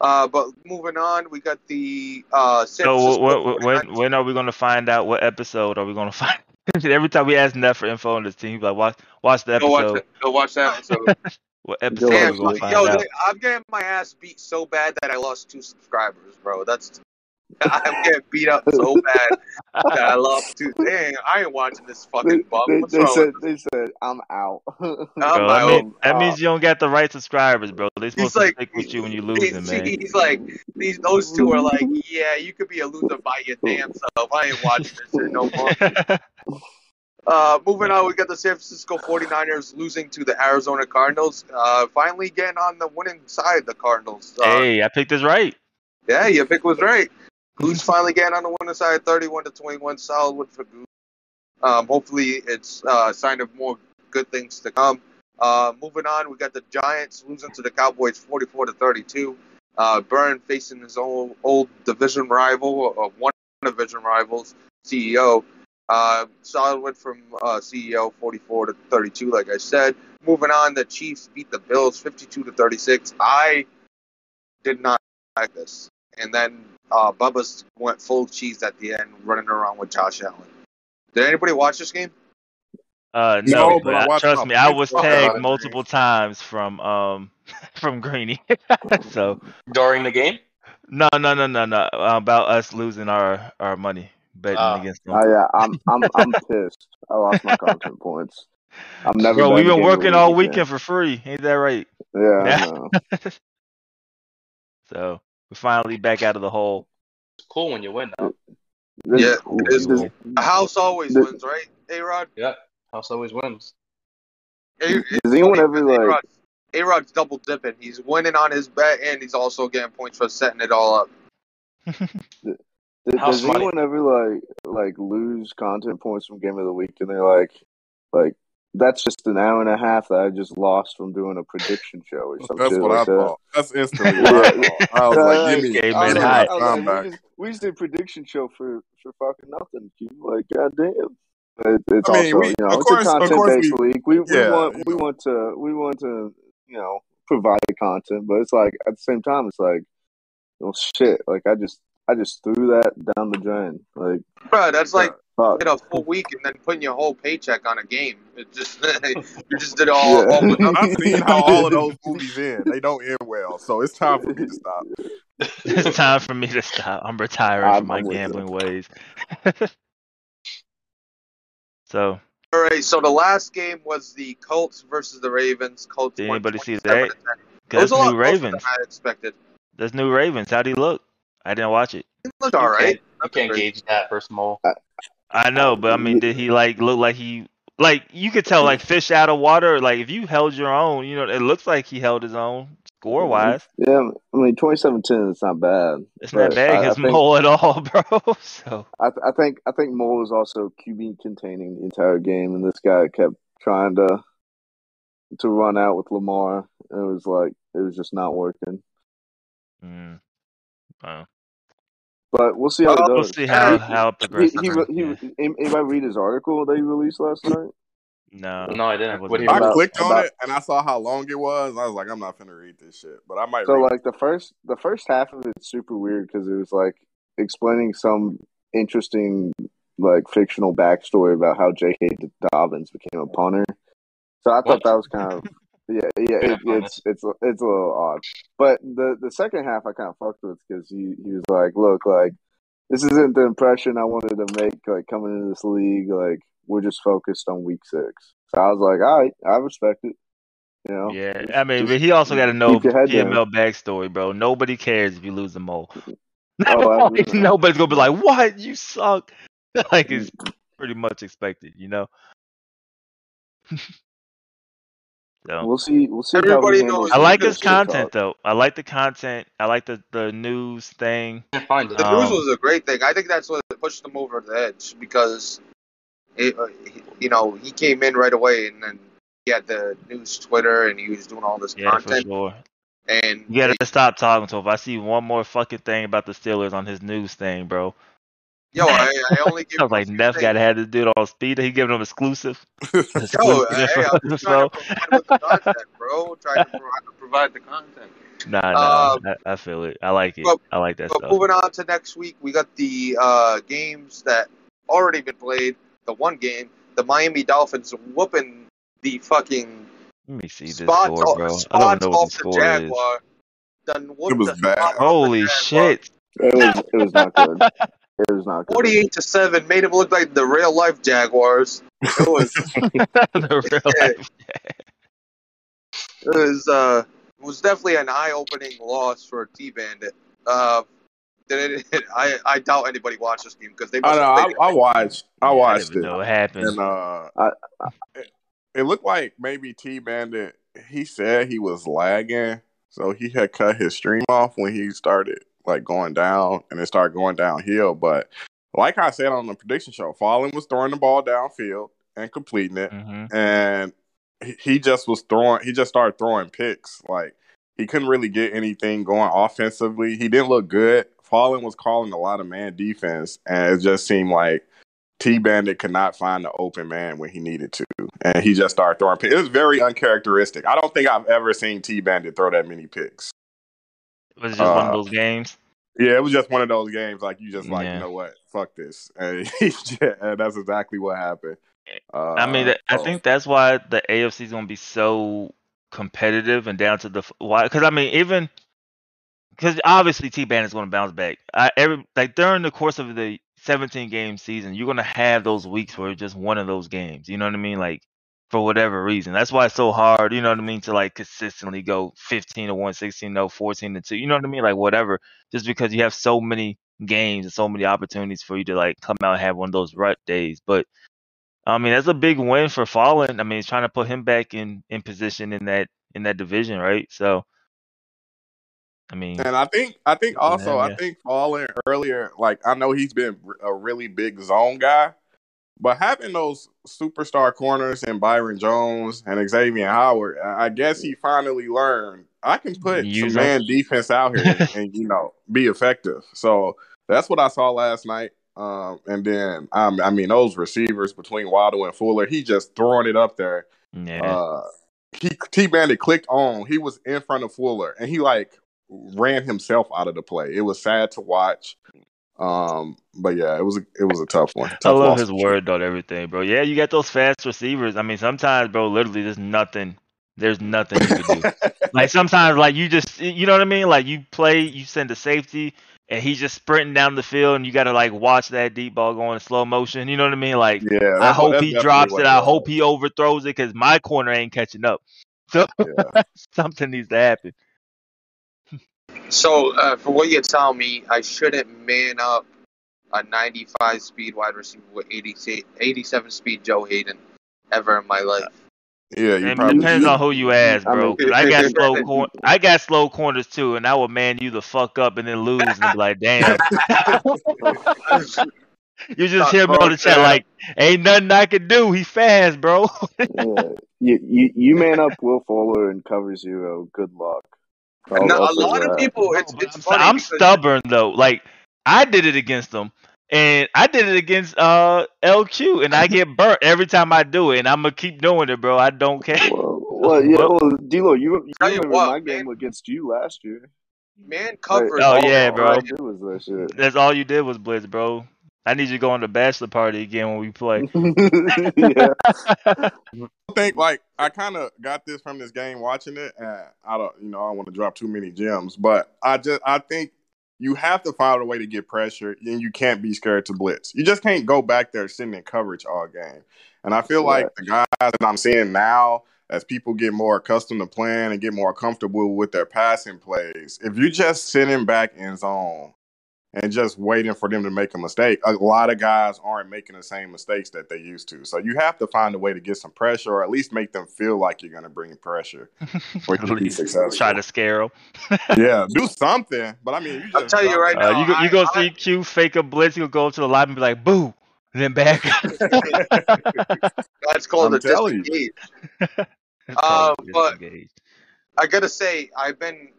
Uh, but moving on, we got the uh, so Francisco wh- wh- when when are we gonna find out what episode are we gonna (laughs) find? Every time we ask Neff for info on this team, he's like, watch watch the Go watch episode. Go watch that episode. (laughs) What episode Damn, we gonna find yo, out? they- I'm getting my ass beat so bad that I lost two subscribers, bro. That's (laughs) I'm getting beat up so bad that I lost two. (laughs) Dang, I ain't watching this fucking bum. they, What's they wrong said they said I'm out. (laughs) I'm Bro, that, mean, that I'm means you don't got the right subscribers, bro. They He's supposed to like, stick with you when you he's, losing, man. he's like, these those two are like, yeah, you could be a loser by your damn self. I ain't watching this shit no more. Uh, moving on, we got the San Francisco 49ers losing to the Arizona Cardinals. Uh, finally getting on the winning side, the Cardinals. Uh, hey, I picked this right. Yeah, your pick was right. Goose finally getting on the winning side, 31 to 21, solid win for Goose. Um, hopefully, it's uh, a sign of more good things to come. Uh, moving on, we got the Giants losing to the Cowboys, 44 to 32. Uh, Byrne facing his old old division rival, uh, one division rivals, CEO. Uh, solid win from uh, CEO, 44 to 32. Like I said, moving on, the Chiefs beat the Bills, 52 to 36. I did not like this, and then uh, Bubba's went full cheese at the end, running around with Josh Allen. Did anybody watch this game? Uh, No, no, but but I I- trust me, I was tagged it. multiple times from um (laughs) from Greeny. (laughs) so During the game? no, no, no, no, no. About us losing our our money betting Ah. against them. Oh yeah, I'm (laughs) I'm I'm pissed. I lost my content points. I'm never. Bro, we've been game of the working all week weekend for free. Ain't that right? Yeah, Yeah. (laughs) So we're finally back out of the hole. It's cool when you win, though. This- Yeah, it is this- cool. The house always The- wins, right? A Rod? Yeah. House always wins. Does anyone ever like? A Rod's double dipping. He's winning on his bet and he's also getting points for setting it all up. (laughs) Does, House does money. anyone ever like like lose content points from game of the week and they're like, like that's just an hour and a half that I just lost from doing a prediction show or something. That's what like I that. thought. That's instantly (laughs) what I thought. I was (laughs) like, give me, Game I was in like, high. I was Come like, back. we, just, we just did a prediction show for for fucking nothing. Q. Like, goddamn. But it's I mean, also we- you know of it's course- a of content course based we- league. We we yeah, want you we know. want to we want to you know provide content, but it's like at the same time it's like, well, shit. Like I just I just threw that down the drain. Like Bro, that's uh, like fuck. in a full week and then putting your whole paycheck on a game. It just (laughs) you just did it all. Yeah. all (laughs) with. I've seen how all of those (laughs) movies end. They don't end well, so it's time for me to stop. it's time for me to stop. I'm retiring I'm- from my I'm you. gambling ways. so All right, so the last game was the Colts versus the Ravens. Colts. Did anybody see that? to 10. It that's was a new Ravens. than I expected. That's new Ravens. How'd he look? I didn't watch it. It looked all right. You can't gauge that versus Mole. I know, but I mean, did he like look like he like you could tell like fish out of water? Like if you held your own, you know, it looks like he held his own score wise. Yeah, I mean, 2017 is not bad. It's not bad I- I against Mole at all, (laughs) bro. So I, th- I think I think Mole is also QB containing the entire game, and this guy kept trying to to run out with Lamar. It was like it was just not working. mm, wow. But we'll see how Well, it we'll goes. see how He- how it progresses. he, re- he, Yeah. anybody read his article that he released last night? No, No, I didn't. wasn't What do you I About- clicked on about- it and I saw how long it was. I was like, I'm not gonna read this shit, but I might. So read like the first the first half of it's super weird because it was like explaining some interesting like fictional backstory about how J.K. Dobbins became a punter. So I thought What? that was kind of yeah yeah it, it's it's it's a little odd. But the the second half I kind of fucked with because he he was like, look like this isn't the impression I wanted to make like coming into this league like we're just focused on week six. So I was like, all right, I respect it. You know, Yeah, Just- I mean, just but he also got to know keep your head down. PML backstory, bro. Nobody cares if you lose the mole. Oh, (laughs) absolutely. Nobody's gonna be like, "What? You suck." (laughs) like it's mm. pretty much expected, you know. (laughs) so We'll see. We'll see. Everybody how he handles knows I like good his shit content talk. though. I like the content. I like the the news thing. can't find it. The Um, news was a great thing. I think that's what pushed him over the edge because, it, uh, he- you know, he came in right away and then he had the news Twitter and he was doing all this Yeah, for content. sure. And You gotta stop talking to him. If I see one more fucking thing about the Steelers on his news thing, bro. Yo, I, I only give I was like, him a few Neff things. got had to do it on speed. He giving them exclusive. (laughs) (laughs) Yo, exclusive hey, I'm just trying to provide the content, bro. Trying to provide, provide the content. Nah, nah, Um, I, I feel it. I like it. but- I like that But stuff. moving on to next week, we got the uh, games that already been played. The one game, the Miami Dolphins whooping the fucking Let me see this spots, score, off, bro. I don't know what the the score is. Jaguar. Done whooped It was bad. spots off the Holy shit! It was. It was not good. (laughs) It was not good. Forty-eight to seven made them look like the real life Jaguars. It was (laughs) the real Yeah. life. it was uh it was definitely an eye-opening loss for T Bandit. Uh, did it, (laughs) I I doubt anybody watched this game because they I know. I. I watched. I Yeah, watched didn't it, know what happened. and uh, I- it, it looked like maybe T Bandit. He said he was lagging, so he had cut his stream off when he started like going down, and it started going downhill. But like I said on the prediction show, Fallen was throwing the ball downfield and completing it, hmm and he- he just was throwing. He just started throwing picks. Like he couldn't really get anything going offensively. He didn't look good. Fallen was calling a lot of man defense, and it just seemed like T Bandit could not find the open man when he needed to, and he just started throwing picks. It was very uncharacteristic. I don't think I've ever seen T Bandit throw that many picks. Was it just one of Uh, those games? Yeah, it was just one of those games like you just like Yeah. you know what, fuck this, (laughs) and that's exactly what happened. Uh, I mean, I think that's why the AFC is going to be so competitive and down to the why. Because I mean, even because obviously T Band is going to bounce back. I, every like during the course of the 17 game season, you're going to have those weeks where it's just one of those games. You know what I mean? Like for whatever reason. That's why it's so hard. You know what I mean? To like consistently go 15 to 1, 16 to 0, 14 to 2. You know what I mean? Like whatever. Just because you have so many games and so many opportunities for you to like come out and have one of those rut days, but. I mean, that's a big win for Fallen. I mean, it's trying to put him back in in position in that in that division, right? So, I mean, And I think I think also I think Fallen earlier, like I know he's been a really big zone guy, but having those superstar corners and Byron Jones and Xavier Howard, I guess he finally learned I can put Use some man defense out here and, (laughs) and, you know be effective. So that's what I saw last night. Um, and then um, I mean those receivers between Waddle and Fuller, he just throwing it up there. yeah, Uh, he T Bandit clicked on. He was in front of Fuller, and he like ran himself out of the play. It was sad to watch. Um, but yeah, it was a, it was a tough one. I love his word on everything, bro. Yeah, you got those fast receivers. I mean, sometimes, bro, literally, there's nothing. There's nothing you can do. (laughs) like sometimes, like you just, you know what I mean? Like you play, you send a safety, and he's just sprinting down the field, and you got to like watch that deep ball going in slow motion. You know what I mean? Like yeah, I hope he drops it. I hope he overthrows it because my corner ain't catching up. (laughs) So Yeah. (laughs) something needs to happen. So, uh, for what you're telling me, I shouldn't man up a 95 speed wide receiver with 80, 87 speed Joe Haden ever in my life. Yeah, you It probably depends on who you ask, I bro. mean- (laughs) I got slow cor- I got slow corners too, and I would man you the fuck up and then lose and be like, damn. (laughs) You just hear me on the chat like, ain't nothing I can do. He fast, bro. (laughs) yeah. You, you you man up Will Fuller and cover zero. Good luck. I'll- No, I'll a say lot of that. people, No, it's, but it's I'm, funny. I'm because- stubborn though. Like I did it against them, and I did it against uh LQ, and I get burnt every time I do it, and I'm gonna keep doing it, bro. I don't care. Well, (laughs) well, yeah, Well- well, D'Lo, you, you Tell you remember what, my game against you last year? Man covered. Oh, all- yeah, all bro. I did was that shit. That's all you did was blitz, bro. I need you to go on the bachelor party again when we play. (laughs) I think like I kind of got this from this game watching it, and I don't, you know, I don't want to drop too many gems, but I just I think you have to find a way to get pressure, and you can't be scared to blitz. You just can't go back there sitting in coverage all game. And I feel Right. like the guys that I'm seeing now, as people get more accustomed to playing and get more comfortable with their passing plays, if you're just sitting back in zone and just waiting for them to make a mistake. A lot of guys aren't making the same mistakes that they used to. So you have to find a way to get some pressure or at least make them feel like you're going to bring pressure (laughs) for you to be successful. Try to scare them. (laughs) yeah, do something. But I mean, you just I'll tell you right Uh, now, you go, you I- go I- see Q, fake a blitz. You'll go to the lobby and be like, "Boo," and then back. (laughs) That's called I'm a telling disengage. That's Uh, but- disengage. I gotta say, I've been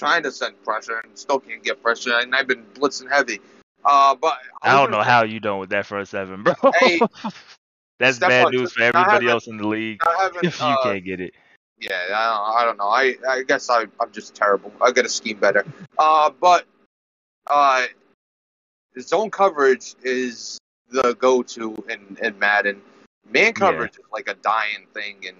trying to send pressure and still can't get pressure, and I've been blitzing heavy. Uh, but I don't know gonna how you doing with that front seven, bro. (laughs) Hey, (laughs) That's bad news for everybody else in the league. say, I haven't. If you uh, can't get it, Yeah, I don't, I don't know. I I guess I I'm just terrible. I gotta scheme better. Uh, but uh, zone coverage is the go-to in in Madden. Man coverage is like a dying thing, and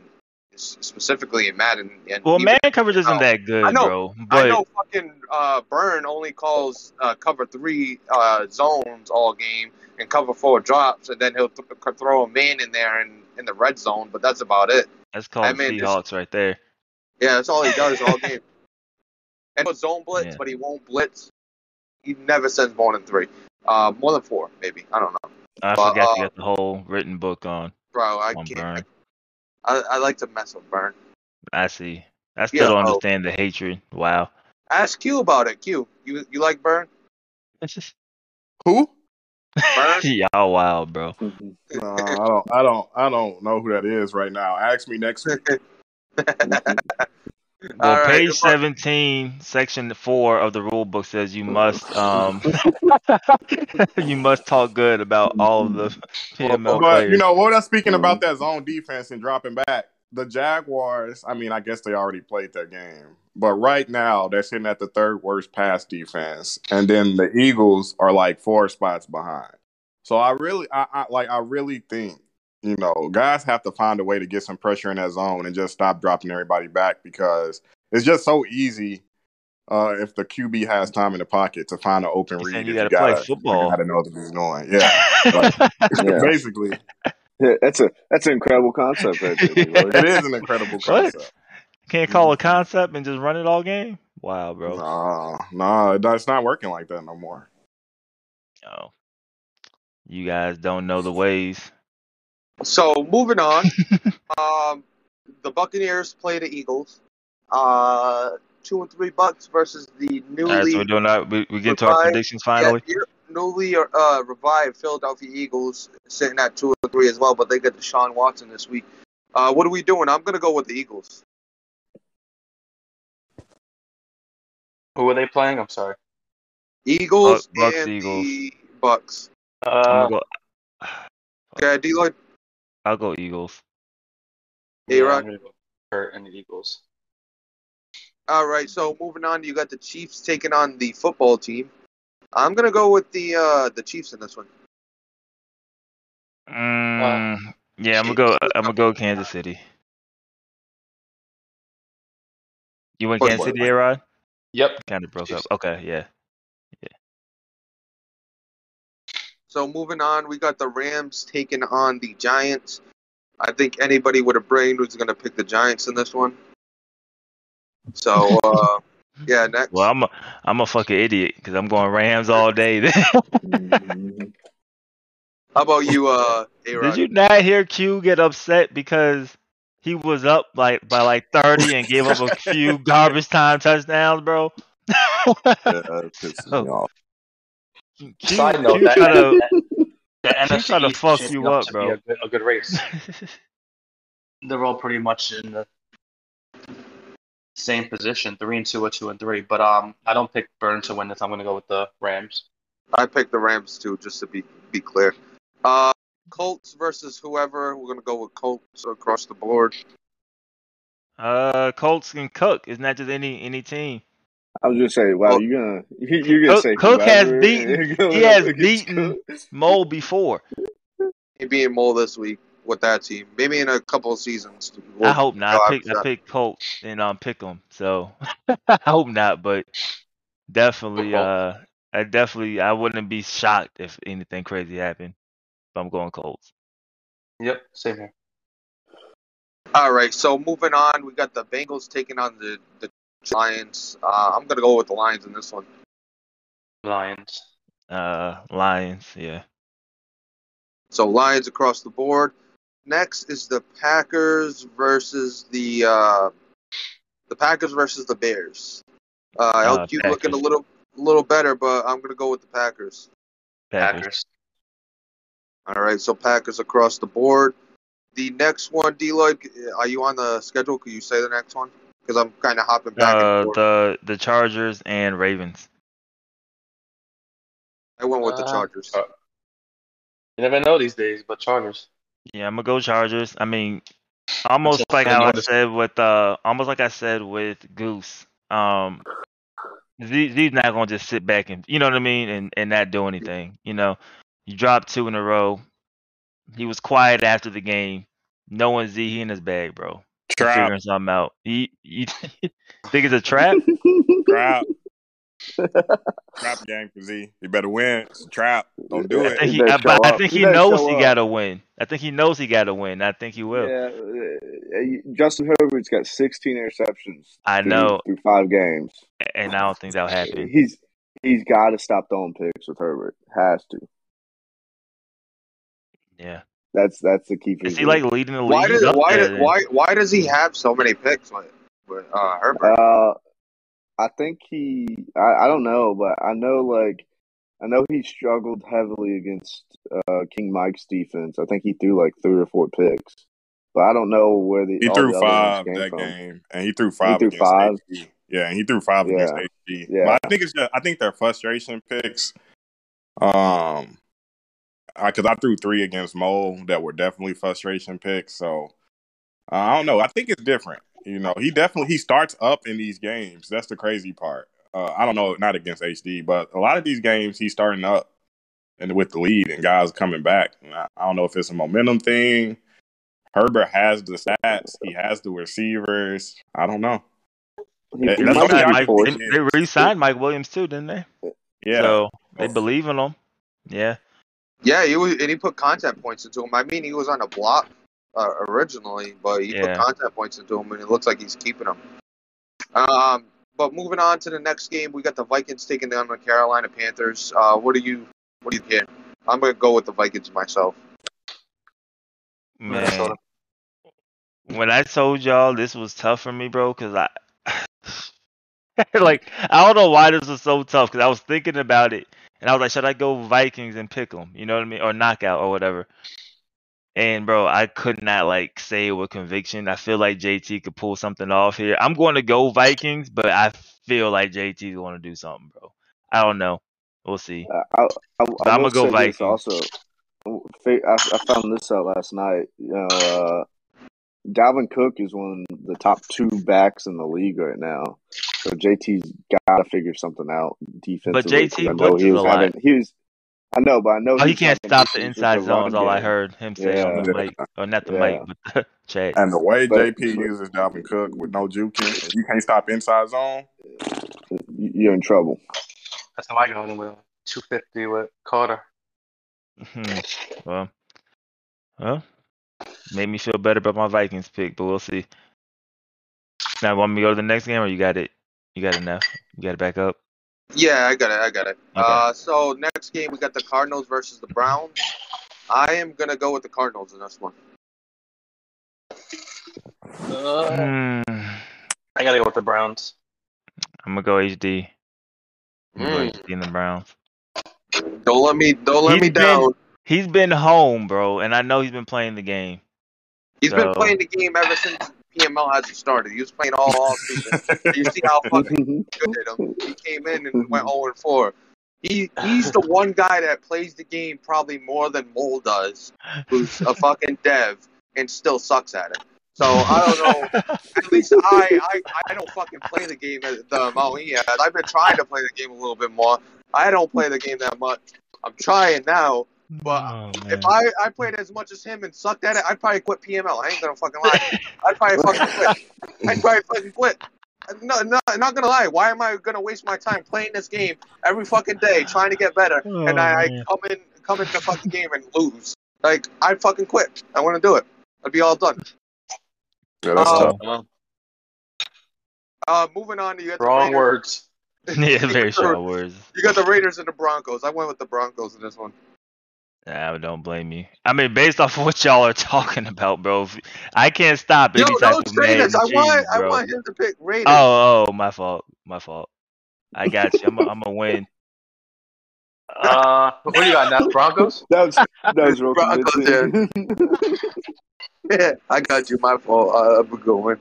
specifically in Madden. And well, man coverage isn't that good, I know- bro. I But know fucking uh, Burn only calls uh, cover three uh, zones all game and cover four drops, and then he'll th- throw a man in there in, in the red zone, but that's about it. that's called I mean, Seahawks right there. Yeah, that's all he does all game. (laughs) And he'll zone blitz, Yeah. but he won't blitz. He never sends more than three. Uh, more than four, maybe. I don't know. I But, forgot uh, you got the whole written book on Bro, I on can't. Burn. I, I like to mess with Burn. I see. I still Yeah, don't oh. understand the hatred. Wow. Ask Q about it. Q, You you like Burn? Who? Burn? (laughs) Y'all wild, bro. (laughs) No, I don't. I don't. I don't know who that is right now. Ask me next week. (laughs) Well, All right, page 17, section 4 of the rule book says you must um (laughs) you must talk good about all of the PML But players. you know what? I'm speaking about that zone defense and dropping back. The Jaguars. I mean, I guess they already played that game, but right now they're sitting at the third worst pass defense, and then the Eagles are like four spots behind. So I really, I, I like, I really think you know, guys have to find a way to get some pressure in that zone and just stop dropping everybody back because it's just so easy. Uh, if the QB has time in the pocket to find an open You're read, you gotta play football. You gotta know what he's doing. Yeah, (laughs) (laughs) Yeah. basically, Yeah, that's a that's an incredible concept right there. Leroy. it is an incredible (laughs) What? concept. Can't call a concept and just run it all game? Wow, bro. No, no, it- it's not working like that no more. Oh. You guys don't know the ways. So moving on, (laughs) um, the Buccaneers play the Eagles. Uh, two and three bucks versus the All right, newly so we're doing our, we, we get to our predictions finally. Yeah, newly uh, revived Philadelphia Eagles sitting at two and three as well, but they get Deshaun Watson this week. Uh, what are we doing? I'm gonna go with the Eagles. Who are they playing? I'm sorry. Eagles Bucks, and Eagles. the Bucks. I'm Uh, gonna go, Yeah, D Lloyd. I'll go Eagles. Hey, yeah, Rod. I'm gonna go Kurt and the Eagles. All right, so moving on, you got the Chiefs taking on the football team. I'm gonna go with the uh, the Chiefs in this one. Mm, yeah, I'm gonna go. I'm gonna go Kansas City. You went Kansas City, A-Rod? Yep. Kind of broke Chiefs. up. Okay, yeah, yeah. So moving on, we got the Rams taking on the Giants. I think anybody with a brain was gonna pick the Giants in this one. So (laughs) uh, yeah, next. Well, I'm a I'm a fucking idiot because I'm going Rams all day. Did Mhm. (laughs) How about you, uh, A-Rod? you not hear Q get upset because he was up like by like 30 and gave up a (laughs) few garbage time touchdowns, bro? Yeah, that pisses Oh. me off. Q, Side note, Q that, try to- the NFC trying to fuck you up up, to bro. A good, a good race. (laughs) (laughs) They're all pretty much in the same position, three and two or two and three. But um, I don't pick Burn to win this. I'm gonna go with the Rams. I picked the Rams too, just to be be clear. Uh, Colts versus whoever. We're gonna go with Colts across the board. uh, Colts can cook. It's not just any any team. I was gonna say, wow, Well, you're gonna (laughs) you're gonna Cook- say Cook has beaten- (laughs) he has beaten- Cook. Mole before. He being Mole this week with that team. Maybe in a couple of seasons. I We'll- hope not. I picked I after that. picked Colts and um pick them. So (laughs) I hope not, but definitely uh I definitely I wouldn't be shocked if anything crazy happened. If I'm going Colts. Yep, same here. All right, so moving on, we got the Bengals taking on the the Lions. Uh, I'm gonna go with the Lions in this one. Lions. Uh Lions, yeah. So Lions across the board. Next is the Packers versus the uh, the Packers versus the Bears. Uh, Uh, LQ looking a little little better, but I'm gonna go with the Packers. Packers. Packers. All right, so Packers across the board. The next one, D Lloyd, are you on the schedule? Could you say the next one? Because I'm kind of hopping back Uh and forth. the the Chargers and Ravens. I went with the Uh, Chargers. uh, You never know these days, but Chargers. Yeah, I'm gonna go Chargers. I mean, almost Until like how I said with uh, almost like I said with Goose. Um, Z- Z's not gonna just sit back and you know what I mean, and and not do anything. You know, you dropped two in a row. He was quiet after the game. No one Z he in his bag, bro. He's Trap, Figuring something out. You, you (laughs) think it's a trap? (laughs) trap, trap game for Z. You better win. It's a trap. Don't do I it. think He he, I, I think He he knows he gotta win. I think he knows he gotta win. I think he will. Yeah, uh, Justin Herbert's got 16 interceptions. I through- know, through five games. and I don't think that'll happen. He's he's got to stop throwing picks with Herbert. Has to. Yeah. That's that's the key for Is he like leading the league? Why does why does why why does he have so many picks with, with uh, Herbert? Uh, I think he. I, I don't know, but I know like I know he struggled heavily against uh, King Mike's defense. I think he threw like three or four picks, but I don't know where the He all threw the other ones five came that from. game, and he threw five threw against five? HG. Yeah, and he threw five against Yeah. HG. Yeah. But I think it's just, I think they're frustration picks. Um, because I threw three against Mo that were definitely frustration picks. So uh, I don't know. I think it's different. You know, he definitely he starts up in these games. That's the crazy part. Uh, I don't know, not against HD, but a lot of these games he's starting up and with the lead and guys coming back. I, I don't know if it's a momentum thing. Herbert has the stats. He has the receivers. I don't know. He, They- he that's might something be I re-signed Mike, they, they re-signed Mike Williams too, didn't they? Yeah. So they believe in him. Yeah. Yeah, he was, and he put content points into him. I mean, he was on a block uh, originally, but he Yeah. put content points into him, and it looks like he's keeping them. Um, but moving on to the next game, we got the Vikings taking down the Carolina Panthers. Uh, what do you, what do you get? I'm gonna go with the Vikings myself. Man, Minnesota. when I told y'all this was tough for me, bro, because I (laughs) (laughs) like I don't know why this was so tough because I was thinking about it and I was like, should I go Vikings and pick them? You know what I mean, or knockout or whatever. And bro, I could not like say it with conviction. I feel like JT could pull something off here. I'm going to go Vikings, but I feel like JT's going to do something, bro. I don't know. We'll see. I, I I'ma go Vikings. also. I, I found this out last night. You know, uh, Dalvin Cook is one of the top two backs in the league right now. So JT's got to figure something out defensively. 'cause JT I know he was a lot. having. He was. I know, but I know Oh, he can't stop the inside run zones. All I heard him say on the mic, or not the Yeah. mic, but the (laughs) chat. And the way But- JP uses Dalvin Cook with no juking, and you can't stop inside zone. You- You're in trouble. That's how I got him with 250 with Carter. Hmm. Well, well, made me feel better about my Vikings pick, but we'll see. Now, want me to go to the next game, or you got it? You got enough? You got it back up. Yeah, I got it. I got it. Okay. Uh, so next game we got the Cardinals versus the Browns. I am gonna go with the Cardinals in this one. Uh, Hmm. I gotta go with the Browns. I'm gonna go HD. I'm gonna Mm. go HD in the Browns. Don't let me don't let He's me been- down. He's been home, bro, and I know he's been playing the game. He's been playing the game ever since PML hasn't started. He was playing all all season. (laughs) you see how fucking (laughs) good at him. He came in and went 0 and 4. He he's the (laughs) one guy that plays the game probably more than Mole does, who's a fucking dev and still sucks at it. So I don't know. At least I, I I don't fucking play the game at the amount he has. I've been trying to play the game a little bit more. I don't play the game that much. I'm trying now. But Oh. If I, I played as much as him and sucked at it, I'd probably quit PML. I ain't gonna fucking lie. I'd probably (laughs) fucking quit. I'd probably fucking quit. No, no, not gonna lie. Why am I gonna waste my time playing this game every fucking day, trying to get better, and I, I Oh, come in, come into the fucking game and lose? Like I'd fucking quit. I want to do it. I'd be all done. Yeah, that's Oh. tough. Uh, moving on to you. Got the wrong Raiders. words. (laughs) (laughs) yeah, very short words. You got the Raiders and the Broncos. I went with the Broncos in this one. I don't blame you. I mean, based off of what y'all are (laughs) talking about, bro, I can't stop Yo, any type don't of say I cheese, want, I want him to pick Raiders. Oh, oh, my fault, my fault. I got you. I'm a, I'm a win. (laughs) Uh, what do you got now? Broncos? (laughs) That was that was real Broncos, convincing. Yeah, I got you. My fault. Uh, I'm going.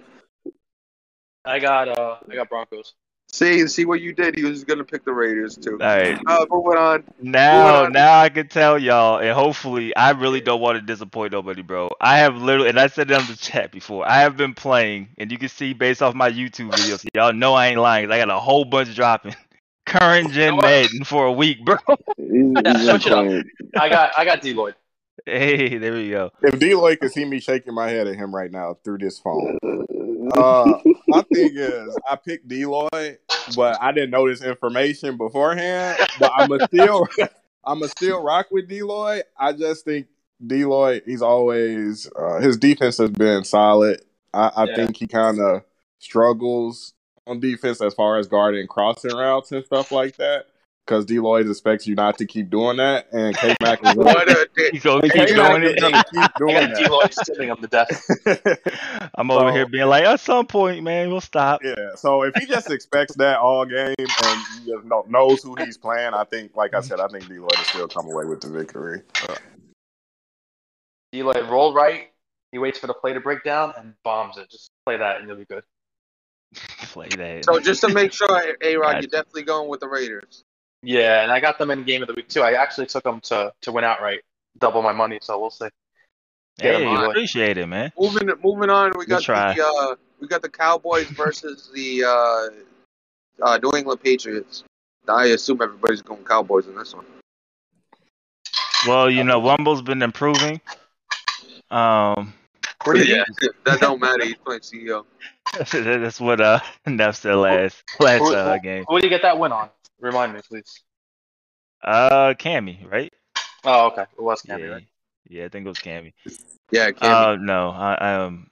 I got uh, I got Broncos. See, see what you did. He was gonna pick the Raiders too. All right, Uh, moving on. now, on. now I can tell y'all, and hopefully, I really don't want to disappoint nobody, bro. I have literally, and I said it on the chat before. I have been playing, and you can see based off my YouTube videos, y'all know I ain't lying. I got a whole bunch dropping. (laughs) Current gen know? Madden for a week, bro. He's, (laughs) he's Yeah, switch it up. I got I got D Lloyd. Hey, there we go. If D Lloyd could see me shaking my head at him right now through this phone, (laughs) uh, my thing (laughs) is I picked D Lloyd, but I didn't know this information beforehand. But I'm a still (laughs) I'm a still rock with D Lloyd. I just think D Lloyd he's always uh, his defense has been solid. I, I Yeah. think he kind of struggles on defense as far as guarding crossing routes and stuff like that. Because D Lloyd expects you not to keep doing that, and K Mac is (laughs) What gonna, a dick. He's gonna keep doing is gonna it. keep I doing got that. D Lloyd sitting on the desk. (laughs) I'm over So- here being like, at some point, man, we'll stop. Yeah, so if he just expects that all game and he just know, knows who he's playing, I think, like I said, I think D Lloyd will still come away with the victory. Uh, D Lloyd roll right. He waits for the play to break down and bombs it. Just play that and you'll be good. (laughs) Play that. So just to make sure, A Rod, you're definitely going with the Raiders. Yeah, and I got them in game of the week too. I actually took them to to win outright, double my money. So we'll see. Get hey, him on. appreciate it, man. Moving moving on, we Good got try. the uh, we got the Cowboys versus the uh, uh, New England Patriots. I assume everybody's going Cowboys in this one. Well, you know, Wumble's been improving. Um, Where do you yeah, that don't matter. He's playing CEO. (laughs) that's what uh (laughs) Neff said last last uh, game. Who do you get that win on? Remind me, please. Uh, Cammy, right? Oh, okay. It was Cammy, yeah, right? yeah, I think it was Cammy. Yeah, Cammy. Uh, no, I, I am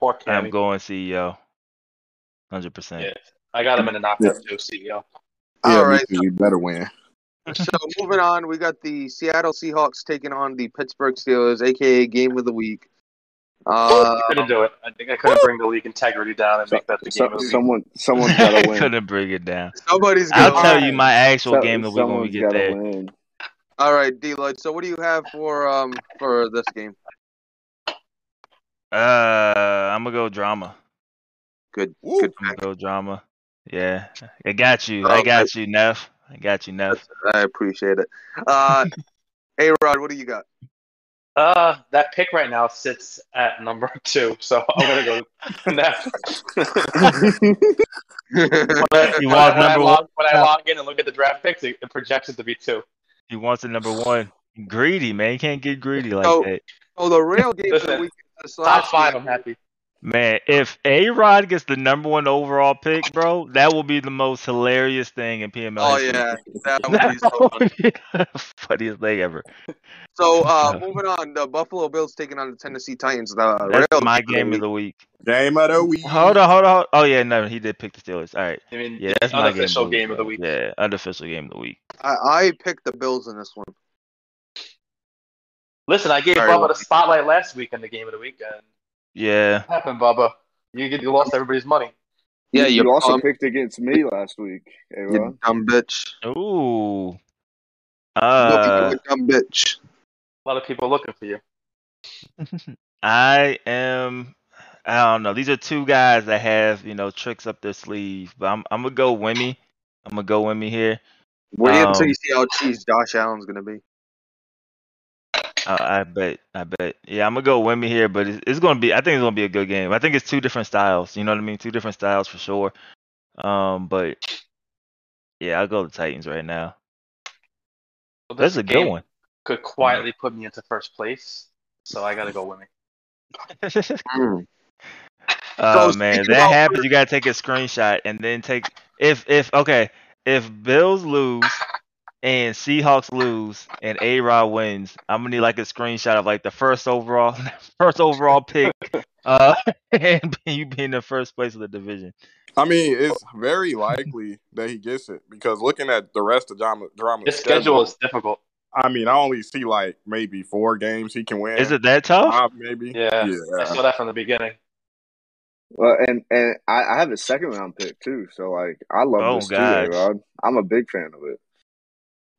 Poor Cammy. I'm Cammy. going CEO, hundred percent. Yeah, I got him in a knockout too. E CEO. All yeah, right. you better win. so moving on, we got the Seattle Seahawks taking on the Pittsburgh Steelers, aka Game of the Week. Uh, couldn't do it. I think I couldn't bring the league integrity down and make that the game So, of the week. someone, (laughs) someone's got to win. Couldn't bring it down. somebody's I'll gonna. tell you my actual So- game of the week when we get there. win. All right, D Lloyd. So what do you have for um for this game? Uh, I'm gonna go drama. Good, Woo. good I'm go drama. Yeah, I got you. I Okay. got you, Neff. I got you, Neff. I appreciate it. Uh, (laughs) A Rod, what do you got? Uh, that pick right now sits at number (laughs) two, so I'm gonna go (laughs) Neff. (laughs) You want I, when, I number log, when I log in and look at the draft picks, it, it projects it to be two. He wants the number one. Greedy, man. You can't get greedy like Oh. that. oh, the real game of the Listen, week is this Top five, week. I'm happy. Man, if A Rod gets the number one overall pick, bro, that will be the most hilarious thing in PML. Oh history. yeah, that would be so funny. be the (laughs) funniest thing ever. So uh, moving on, the Buffalo Bills taking on the Tennessee Titans. The That's real my game game of of the the week. Game of the week. Hold on, hold on. hold- Oh yeah, no, he did pick the Steelers. All right. I mean, Yeah, the that's my unofficial game game of the week. Yeah, unofficial game of the week. week. I, I picked the Bills in this one. Listen, I gave Sorry, Bubba the spotlight last week in the game of the week, and Yeah. what happened, Bubba? You get you lost everybody's money. Yeah, you, you, also um, picked against me last week, you A-Rod. dumb bitch. Ooh. Look Uh, you, dumb bitch. A lot of people looking for you. (laughs) I am. I don't know. These are two guys that have you know tricks up their sleeve, but I'm I'm gonna go Wimmy. I'm gonna go Wimmy here. Wait until Um, you see how cheese Josh Allen's gonna be. Uh, I bet. I bet. Yeah, I'm gonna go Wimmy here, but it's, it's gonna be. I think it's gonna be a good game. I think it's two different styles. You know what I mean? Two different styles for sure. Um, but yeah, I'll go the Titans right now. Well, That's a good one. Could quietly put me into first place, so I gotta go with me. Mm. Oh man, that happens. You gotta take a screenshot and then take if if okay if Bills lose and Seahawks lose and A Rod wins, I'm gonna need like a screenshot of like the first overall (laughs) first overall pick, uh, (laughs) and you be in the first place of the division. I mean, it's very likely that he gets it because looking at the rest of drama, drama's This schedule is difficult. I mean, I only see like maybe four games he can win. Is it that tough? Five, maybe? Yeah. I saw that from the beginning. Well, and and I, I have a second round pick too, so like I love Oh, this gosh. too, A-Rod. I'm a big fan of it.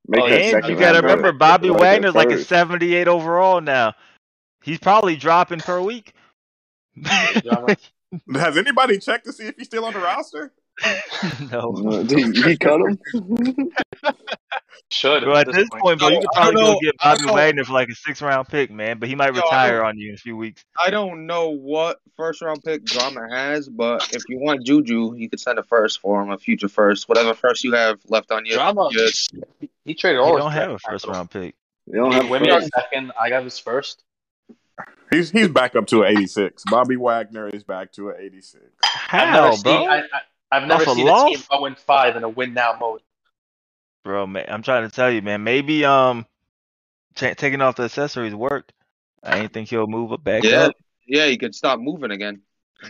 Make Oh, and you gotta remember Bobby Wagner's like a 78 overall now. He's probably dropping per week. (laughs) Has anybody checked to see if he's still on the roster? (laughs) no. Did he cut him? (laughs) Should Bro, at this point, bro, you No, could probably go get Bobby Wagner for like a six round pick, man. But he might Yo, retire don't- on you in a few weeks. I don't know what first round pick Drama has, but if you want Juju, you could send a first for him, a future first, whatever first you have left on your. Drama. your- He, he traded all his don't have a first capital. round pick. You don't He have gave Wimmy first. a second. I got his first. He's he's back up to an 86. Bobby Wagner is back to an 86. I've How, seen. bro? I, I, I've never Off a seen a loss? team 0 and 5 in a win now mode. Bro, man, I'm trying to tell you, man. Maybe um, ta taking off the accessories worked. I ain't think he'll move it back Yeah, up. yeah, you could stop moving again.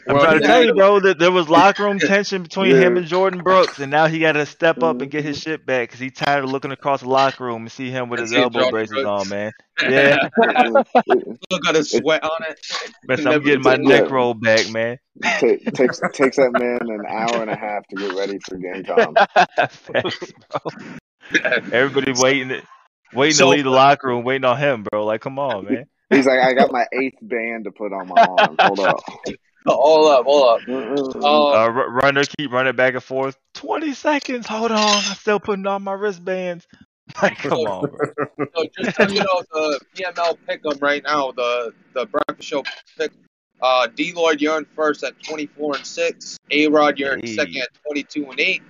I'm Well, trying to tell you, bro, that there was locker room (laughs) tension between him and Jordyn Brooks, and now he got to step up and get his mm-hmm. shit back because he's tired of looking across the locker room and see him with his elbow Jordan braces Brooks. on, man. (laughs) Yeah, (laughs) Look at his sweat on it. man, so I'm getting my neck that. roll back, man. Ta- takes takes that man an hour and a half to get ready for game time. Facts, bro. Everybody waiting, waiting So- to leave the locker room, waiting on him, bro. Like, come on, man. He's like, I got my eighth band to put on my arm. Hold up. Hold up, hold up. Um, Uh, runner, keep running back and forth. Twenty seconds. Hold on, I'm still putting on my wristbands. (laughs) Like, come on. So just so you know, the PML pick'em right now, the the breakfast show pick. Uh, D Lloyd, you're in first at 24 and six. A Rod, you're in Hey. second at 22 and eight.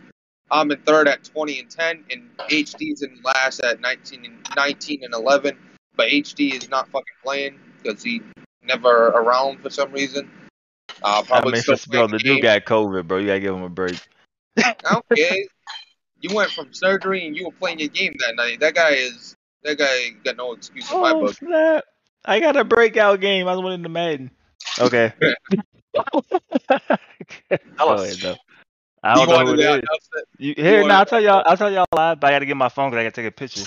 I'm in third at 20 and 10, and HD's in last at 19 and 19 and 11. But HD is not fucking playing because he never around for some reason. Uh, I probably mean, still first of playing the dude got COVID, bro. You gotta give him a break. Okay, you went from surgery and you were playing your game that night. That guy is that guy got no excuse in my Oh book. snap! I got a breakout game. I was winning the Madden. Okay. (laughs) (laughs) Go ahead, though. I You don't know who it is. You, here, now I'll tell y'all. I'll tell y'all live, but I gotta get my phone because I gotta take a picture.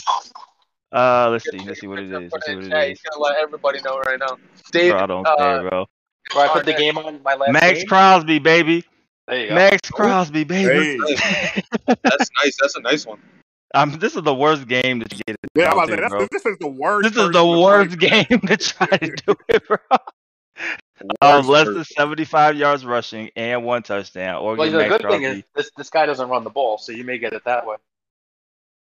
Uh, let's see. Let's see what it is. Let's see what it He's is. gonna let everybody know right now. Dave, Bro, I don't uh, care, bro. Where I put the game on my last Max game. Crosby, baby. There you go. Maxx Crosby, baby. Hey. (laughs) that's nice. That's a nice one. um, this is the worst game to get it. Yeah, I'm down about to say, that's, this is the worst. This is the worst play. game to try to do it, bro. (laughs) Worst Um, less person. than 75 yards rushing and one touchdown. Or Well, the Max good Crosby. thing is this this guy doesn't run the ball, so you may get it that way.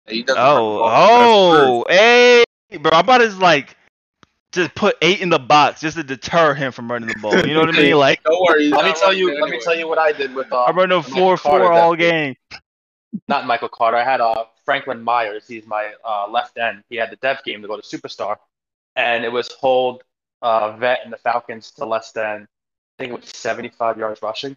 He doesn't Oh, oh, hey, bro! I'm about to like just put eight in the box just to deter him from running the ball. You know what I (laughs) mean? Like Don't worry. Let me tell you. it Let me tell you what I did with. Uh, I'm running Michael four Carter four all game. game. Not Michael Carter. I had uh, Franklin Myers. He's my uh, left end. He had the dev game to go to superstar, and it was hold uh, vet and the Falcons to less than I think it was 75 yards rushing,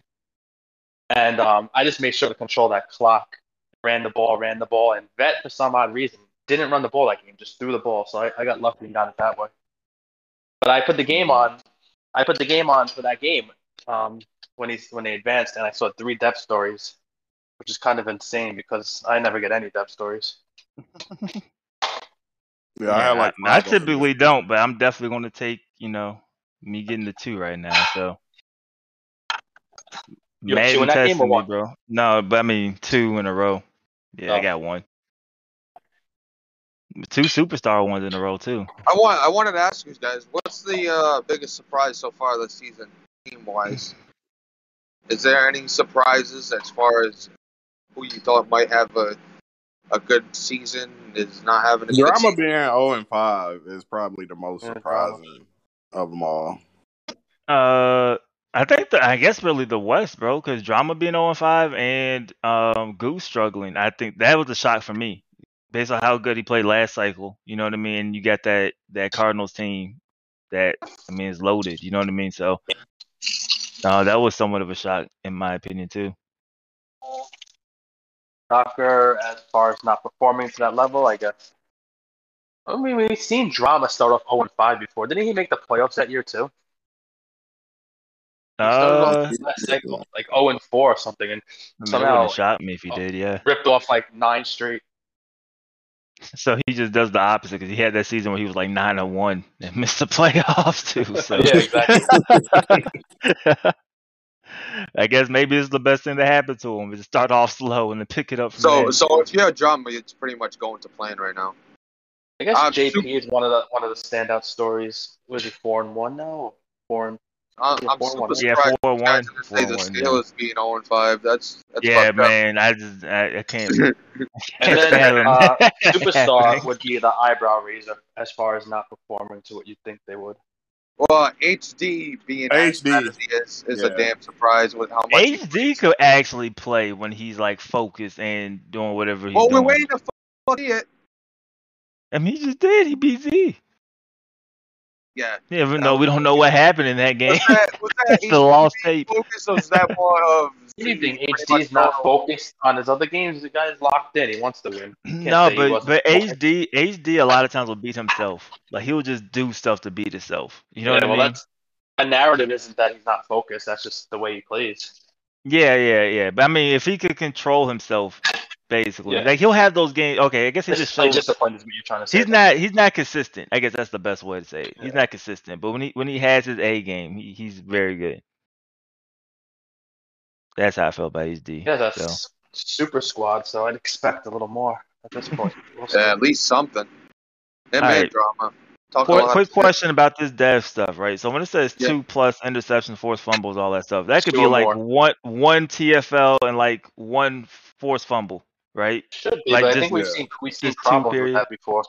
and um, I just made sure to control that clock. Ran the ball, ran the ball, and vet for some odd reason didn't run the ball that game. Just threw the ball, so I, I got lucky and got it that way. But I put the game on. I put the game on for that game um, when he's when they advanced, and I saw three dev stories, which is kind of insane because I never get any dev stories. (laughs) Yeah, I had like I, I five of them. typically don't, but I'm definitely going to take you know me getting the two right now. So. You have Madden two in that game testing or me, one? bro. No, but I mean two in a row. Yeah, I Oh. got one. Two superstar ones in a row too. I want. I wanted to ask you guys, what's the uh, biggest surprise so far this season, team wise? Is there any surprises as far as who you thought might have a a good season is not having a good Drama season? being 0 and 5 is probably the most Yeah, surprising of them all. Uh, I think the, I guess really the West, bro, because drama being 0 and 5 and um Goose struggling. I think that was a shock for me, based on how good he played last cycle. You know what I mean? You got that that Cardinals team that I mean is loaded. You know what I mean? So, uh, that was somewhat of a shock in my opinion too. Shocker as far as not performing to that level, I guess. I mean, we've seen drama start off 0 5 before. Didn't he make the playoffs that year too? He Uh, off cycle, like 0 4 or something, and I mean, it somehow- wouldn't shock me if he did. Yeah. ripped off like nine straight. So he just does the opposite because he had that season where he was like nine and one and (laughs) missed the playoffs too. So (laughs) Yeah, exactly. (laughs) I guess maybe it's the best thing that happened to him is to start off slow and then pick it up from So, there. so if you have drama, it's pretty much going to plan right now. I guess Uh, JP super- is one of the one of the standout stories. Was he four and one now? Four and I'm, Yeah, I'm four super one. Yeah, surprised four you guys one, didn't four say the one, yeah. Being 0 and 5. That's, that's yeah, fucked up. man, I just I, I can't. (laughs) And then, uh, (laughs) superstar would be the eyebrow raiser as far as not performing to what you think they would. Well, HD being as HD. bad as he is is a damn surprise with how much. he- HD could actually play when he's like focused and doing whatever he's Well, we're waiting to fuck see it. I mean, he just did. He beat Z. Yeah. Yeah, even though we don't know what happened in that game. Was that, was (laughs) that it's the lost tape. focus or was that more of (laughs) Anything pretty HD is not going- focused on his other games. The guy's locked in. He wants to win. No, but but performing. HD HD a lot of times will beat himself. Like he'll just do stuff to beat himself. You know yeah, what I mean? that's a narrative isn't that he's not focused. That's just the way he plays. Yeah, yeah, yeah. But I mean, if he could control himself, basically, Yeah. like he'll have those games. Okay, I guess he It's just just like shows. discipline is what you're trying to say. He's not. He's not consistent. I guess that's the best way to say it. He's not consistent. But when he when he has his A game, he, he's very good. That's how I feel about his D. Yeah, that's So. super squad. So I'd expect a little more at this point. We'll. Yeah, at least something. NBA Alright. drama. Talk Quick, a lot quick question about this dev stuff, right? So when it says Yeah. two plus interceptions, forced fumbles, all that stuff, that could Two be like more. one one TFL and like one forced fumble, right? Should be, Like, but I just- think we've seen we've seen two problems with that before.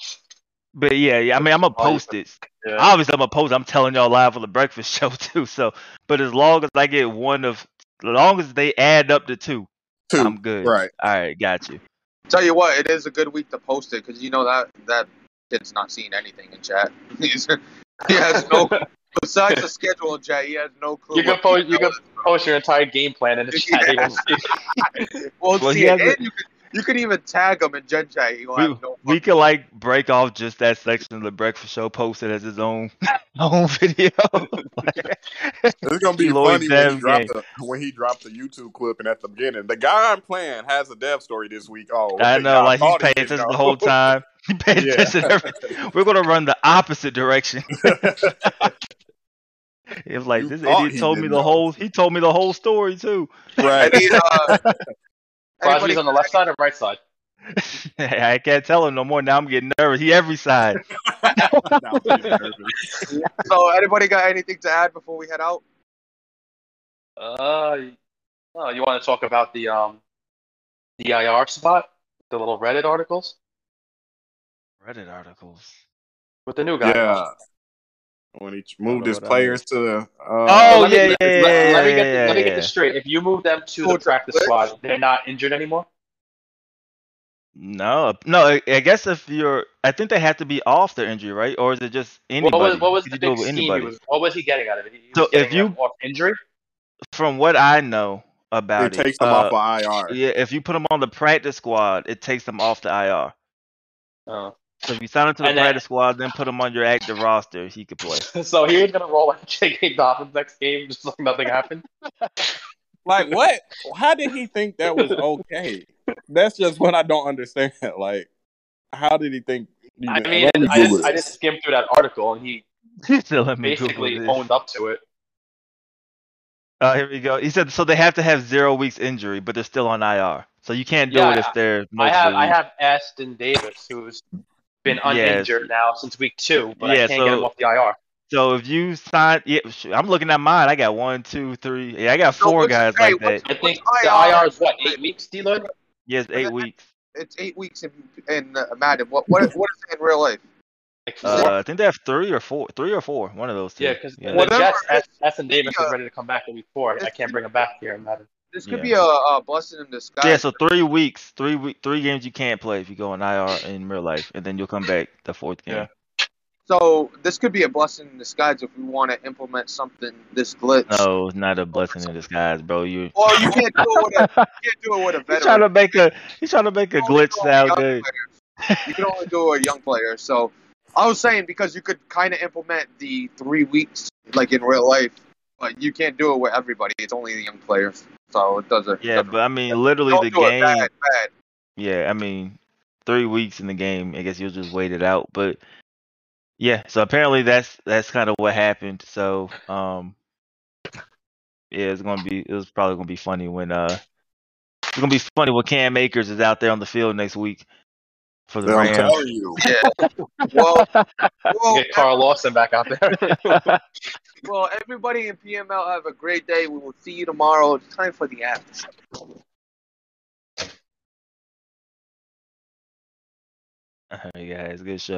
But yeah, yeah. I mean, I'm gonna post it. Yeah. Obviously, I'm gonna post. it. I'm telling y'all live on the breakfast (laughs) show too. So, but as long as I get one of, as long as they add up to two, Two. I'm good. Right. All right, got you. Tell you what, it is a good week to post it because you know that that kid's not seeing anything in chat. (laughs) He's, he has no besides the schedule in chat. He has no clue. You can post- you can. Post your entire game plan in the (laughs) chat. Yeah. You don't see- Well, Well, see, he has and a- you, can, you can even tag him in Gen Chat. He'll no We could like break off just that section of the breakfast show, post it as his own (laughs) own video. (laughs) It's gonna be Lloyd funny when he dropped the when he dropped the YouTube clip and at the beginning, the guy I'm playing has a dev story this week. Oh, I know, like he's paying didn't attention the whole time. (laughs) He paid Yeah. attention. to every- We're gonna run the opposite direction. It was like You this idiot he told me the know. whole. He told me the whole story too. right. I mean, uh, Crosby's anybody- on the left side or right side? (laughs) I can't tell him no more. Now I'm getting nervous. He every side. (laughs) Now I'm getting nervous. So, anybody got anything to add before we head out? Uh, oh, you want to talk about the um, the IR spot, the little Reddit articles Reddit articles. with the new guy. Yeah. When he moved his players to the. Uh, Oh, let me, yeah, let, yeah, let- yeah, let me get yeah, let me get this straight. If you move them to the practice squad, they're not injured anymore. No, no. I- I guess if you're, I think they have to be off their injury, right? Or is it just anybody? What was what was the big scheme? He was, what was he getting out of it? He So if you- them off injury, From what I know about it it, takes them uh, off of IR. Yeah, if you put them on the practice squad, it takes them off the IR. oh. So if you sign him to the And then- practice squad, then put him on your active roster, he could play. (laughs) so he was gonna roll like J.K. Dobbins next game, just like nothing happened. (laughs) Like what? How did he think that was okay? That's just what I don't understand. (laughs) Like, how did he think? you I mean, me I just I just skimmed through that article, and he He's still me basically owned up to it. Oh, here we go. He said so they have to have zero weeks injury, but they're still on IR. So you can't do Yeah, it if they're I multiple have I have Ashtyn Davis, who's been Yes. uninjured now since week two, but Yeah, I can't get him so- off the IR. So if you sign, yeah, I'm looking at mine. I got one, two, three. Yeah, I got four what's- guys hey, like that. I think What's the IR? IR is what eight weeks, D-Lloyd? Yes, eight weeks. It's eight weeks in in uh, Madden. What what (laughs) what is it in real life? Uh, I think they have three or four, three or four. One of those two. yeah, because yeah. the Whatever Jets, it is, As- Ashtyn Davis is ready to come back in week four. I can't bring him back here, Madden. This could Yeah. be a, a blessing in disguise. Yeah, so three weeks, three week, three games you can't play if you go on IR in real life, and then you'll come back the fourth game. Yeah. So this could be a blessing in disguise if we want to implement something this glitch. No, it's not a blessing in disguise, bro. You (laughs) Well, you can't do it with a you can't do it with a veteran. (laughs) he's trying to make a he's trying to make a You can only glitch do it with sound young good. You can only do it with young players. So I was saying because you could kind of implement the three weeks like in real life, but you can't do it with everybody. It's only the young players. So it doesn't. Yeah, doesn't- but I mean, literally the game. bad, bad. Yeah, I mean, three weeks in the game. I guess you'll just wait it out. But yeah, so apparently that's that's kind of what happened. So um, yeah, it's gonna be it was probably gonna be funny when uh, it's gonna be funny when Cam Akers is out there on the field next week for the I'm Rams. telling you. Yeah. (laughs) Well, well, Get Carl Lawson back out there. (laughs) well, everybody in PML have a great day. We will see you tomorrow. It's time for the after. (laughs) All right, guys, good show.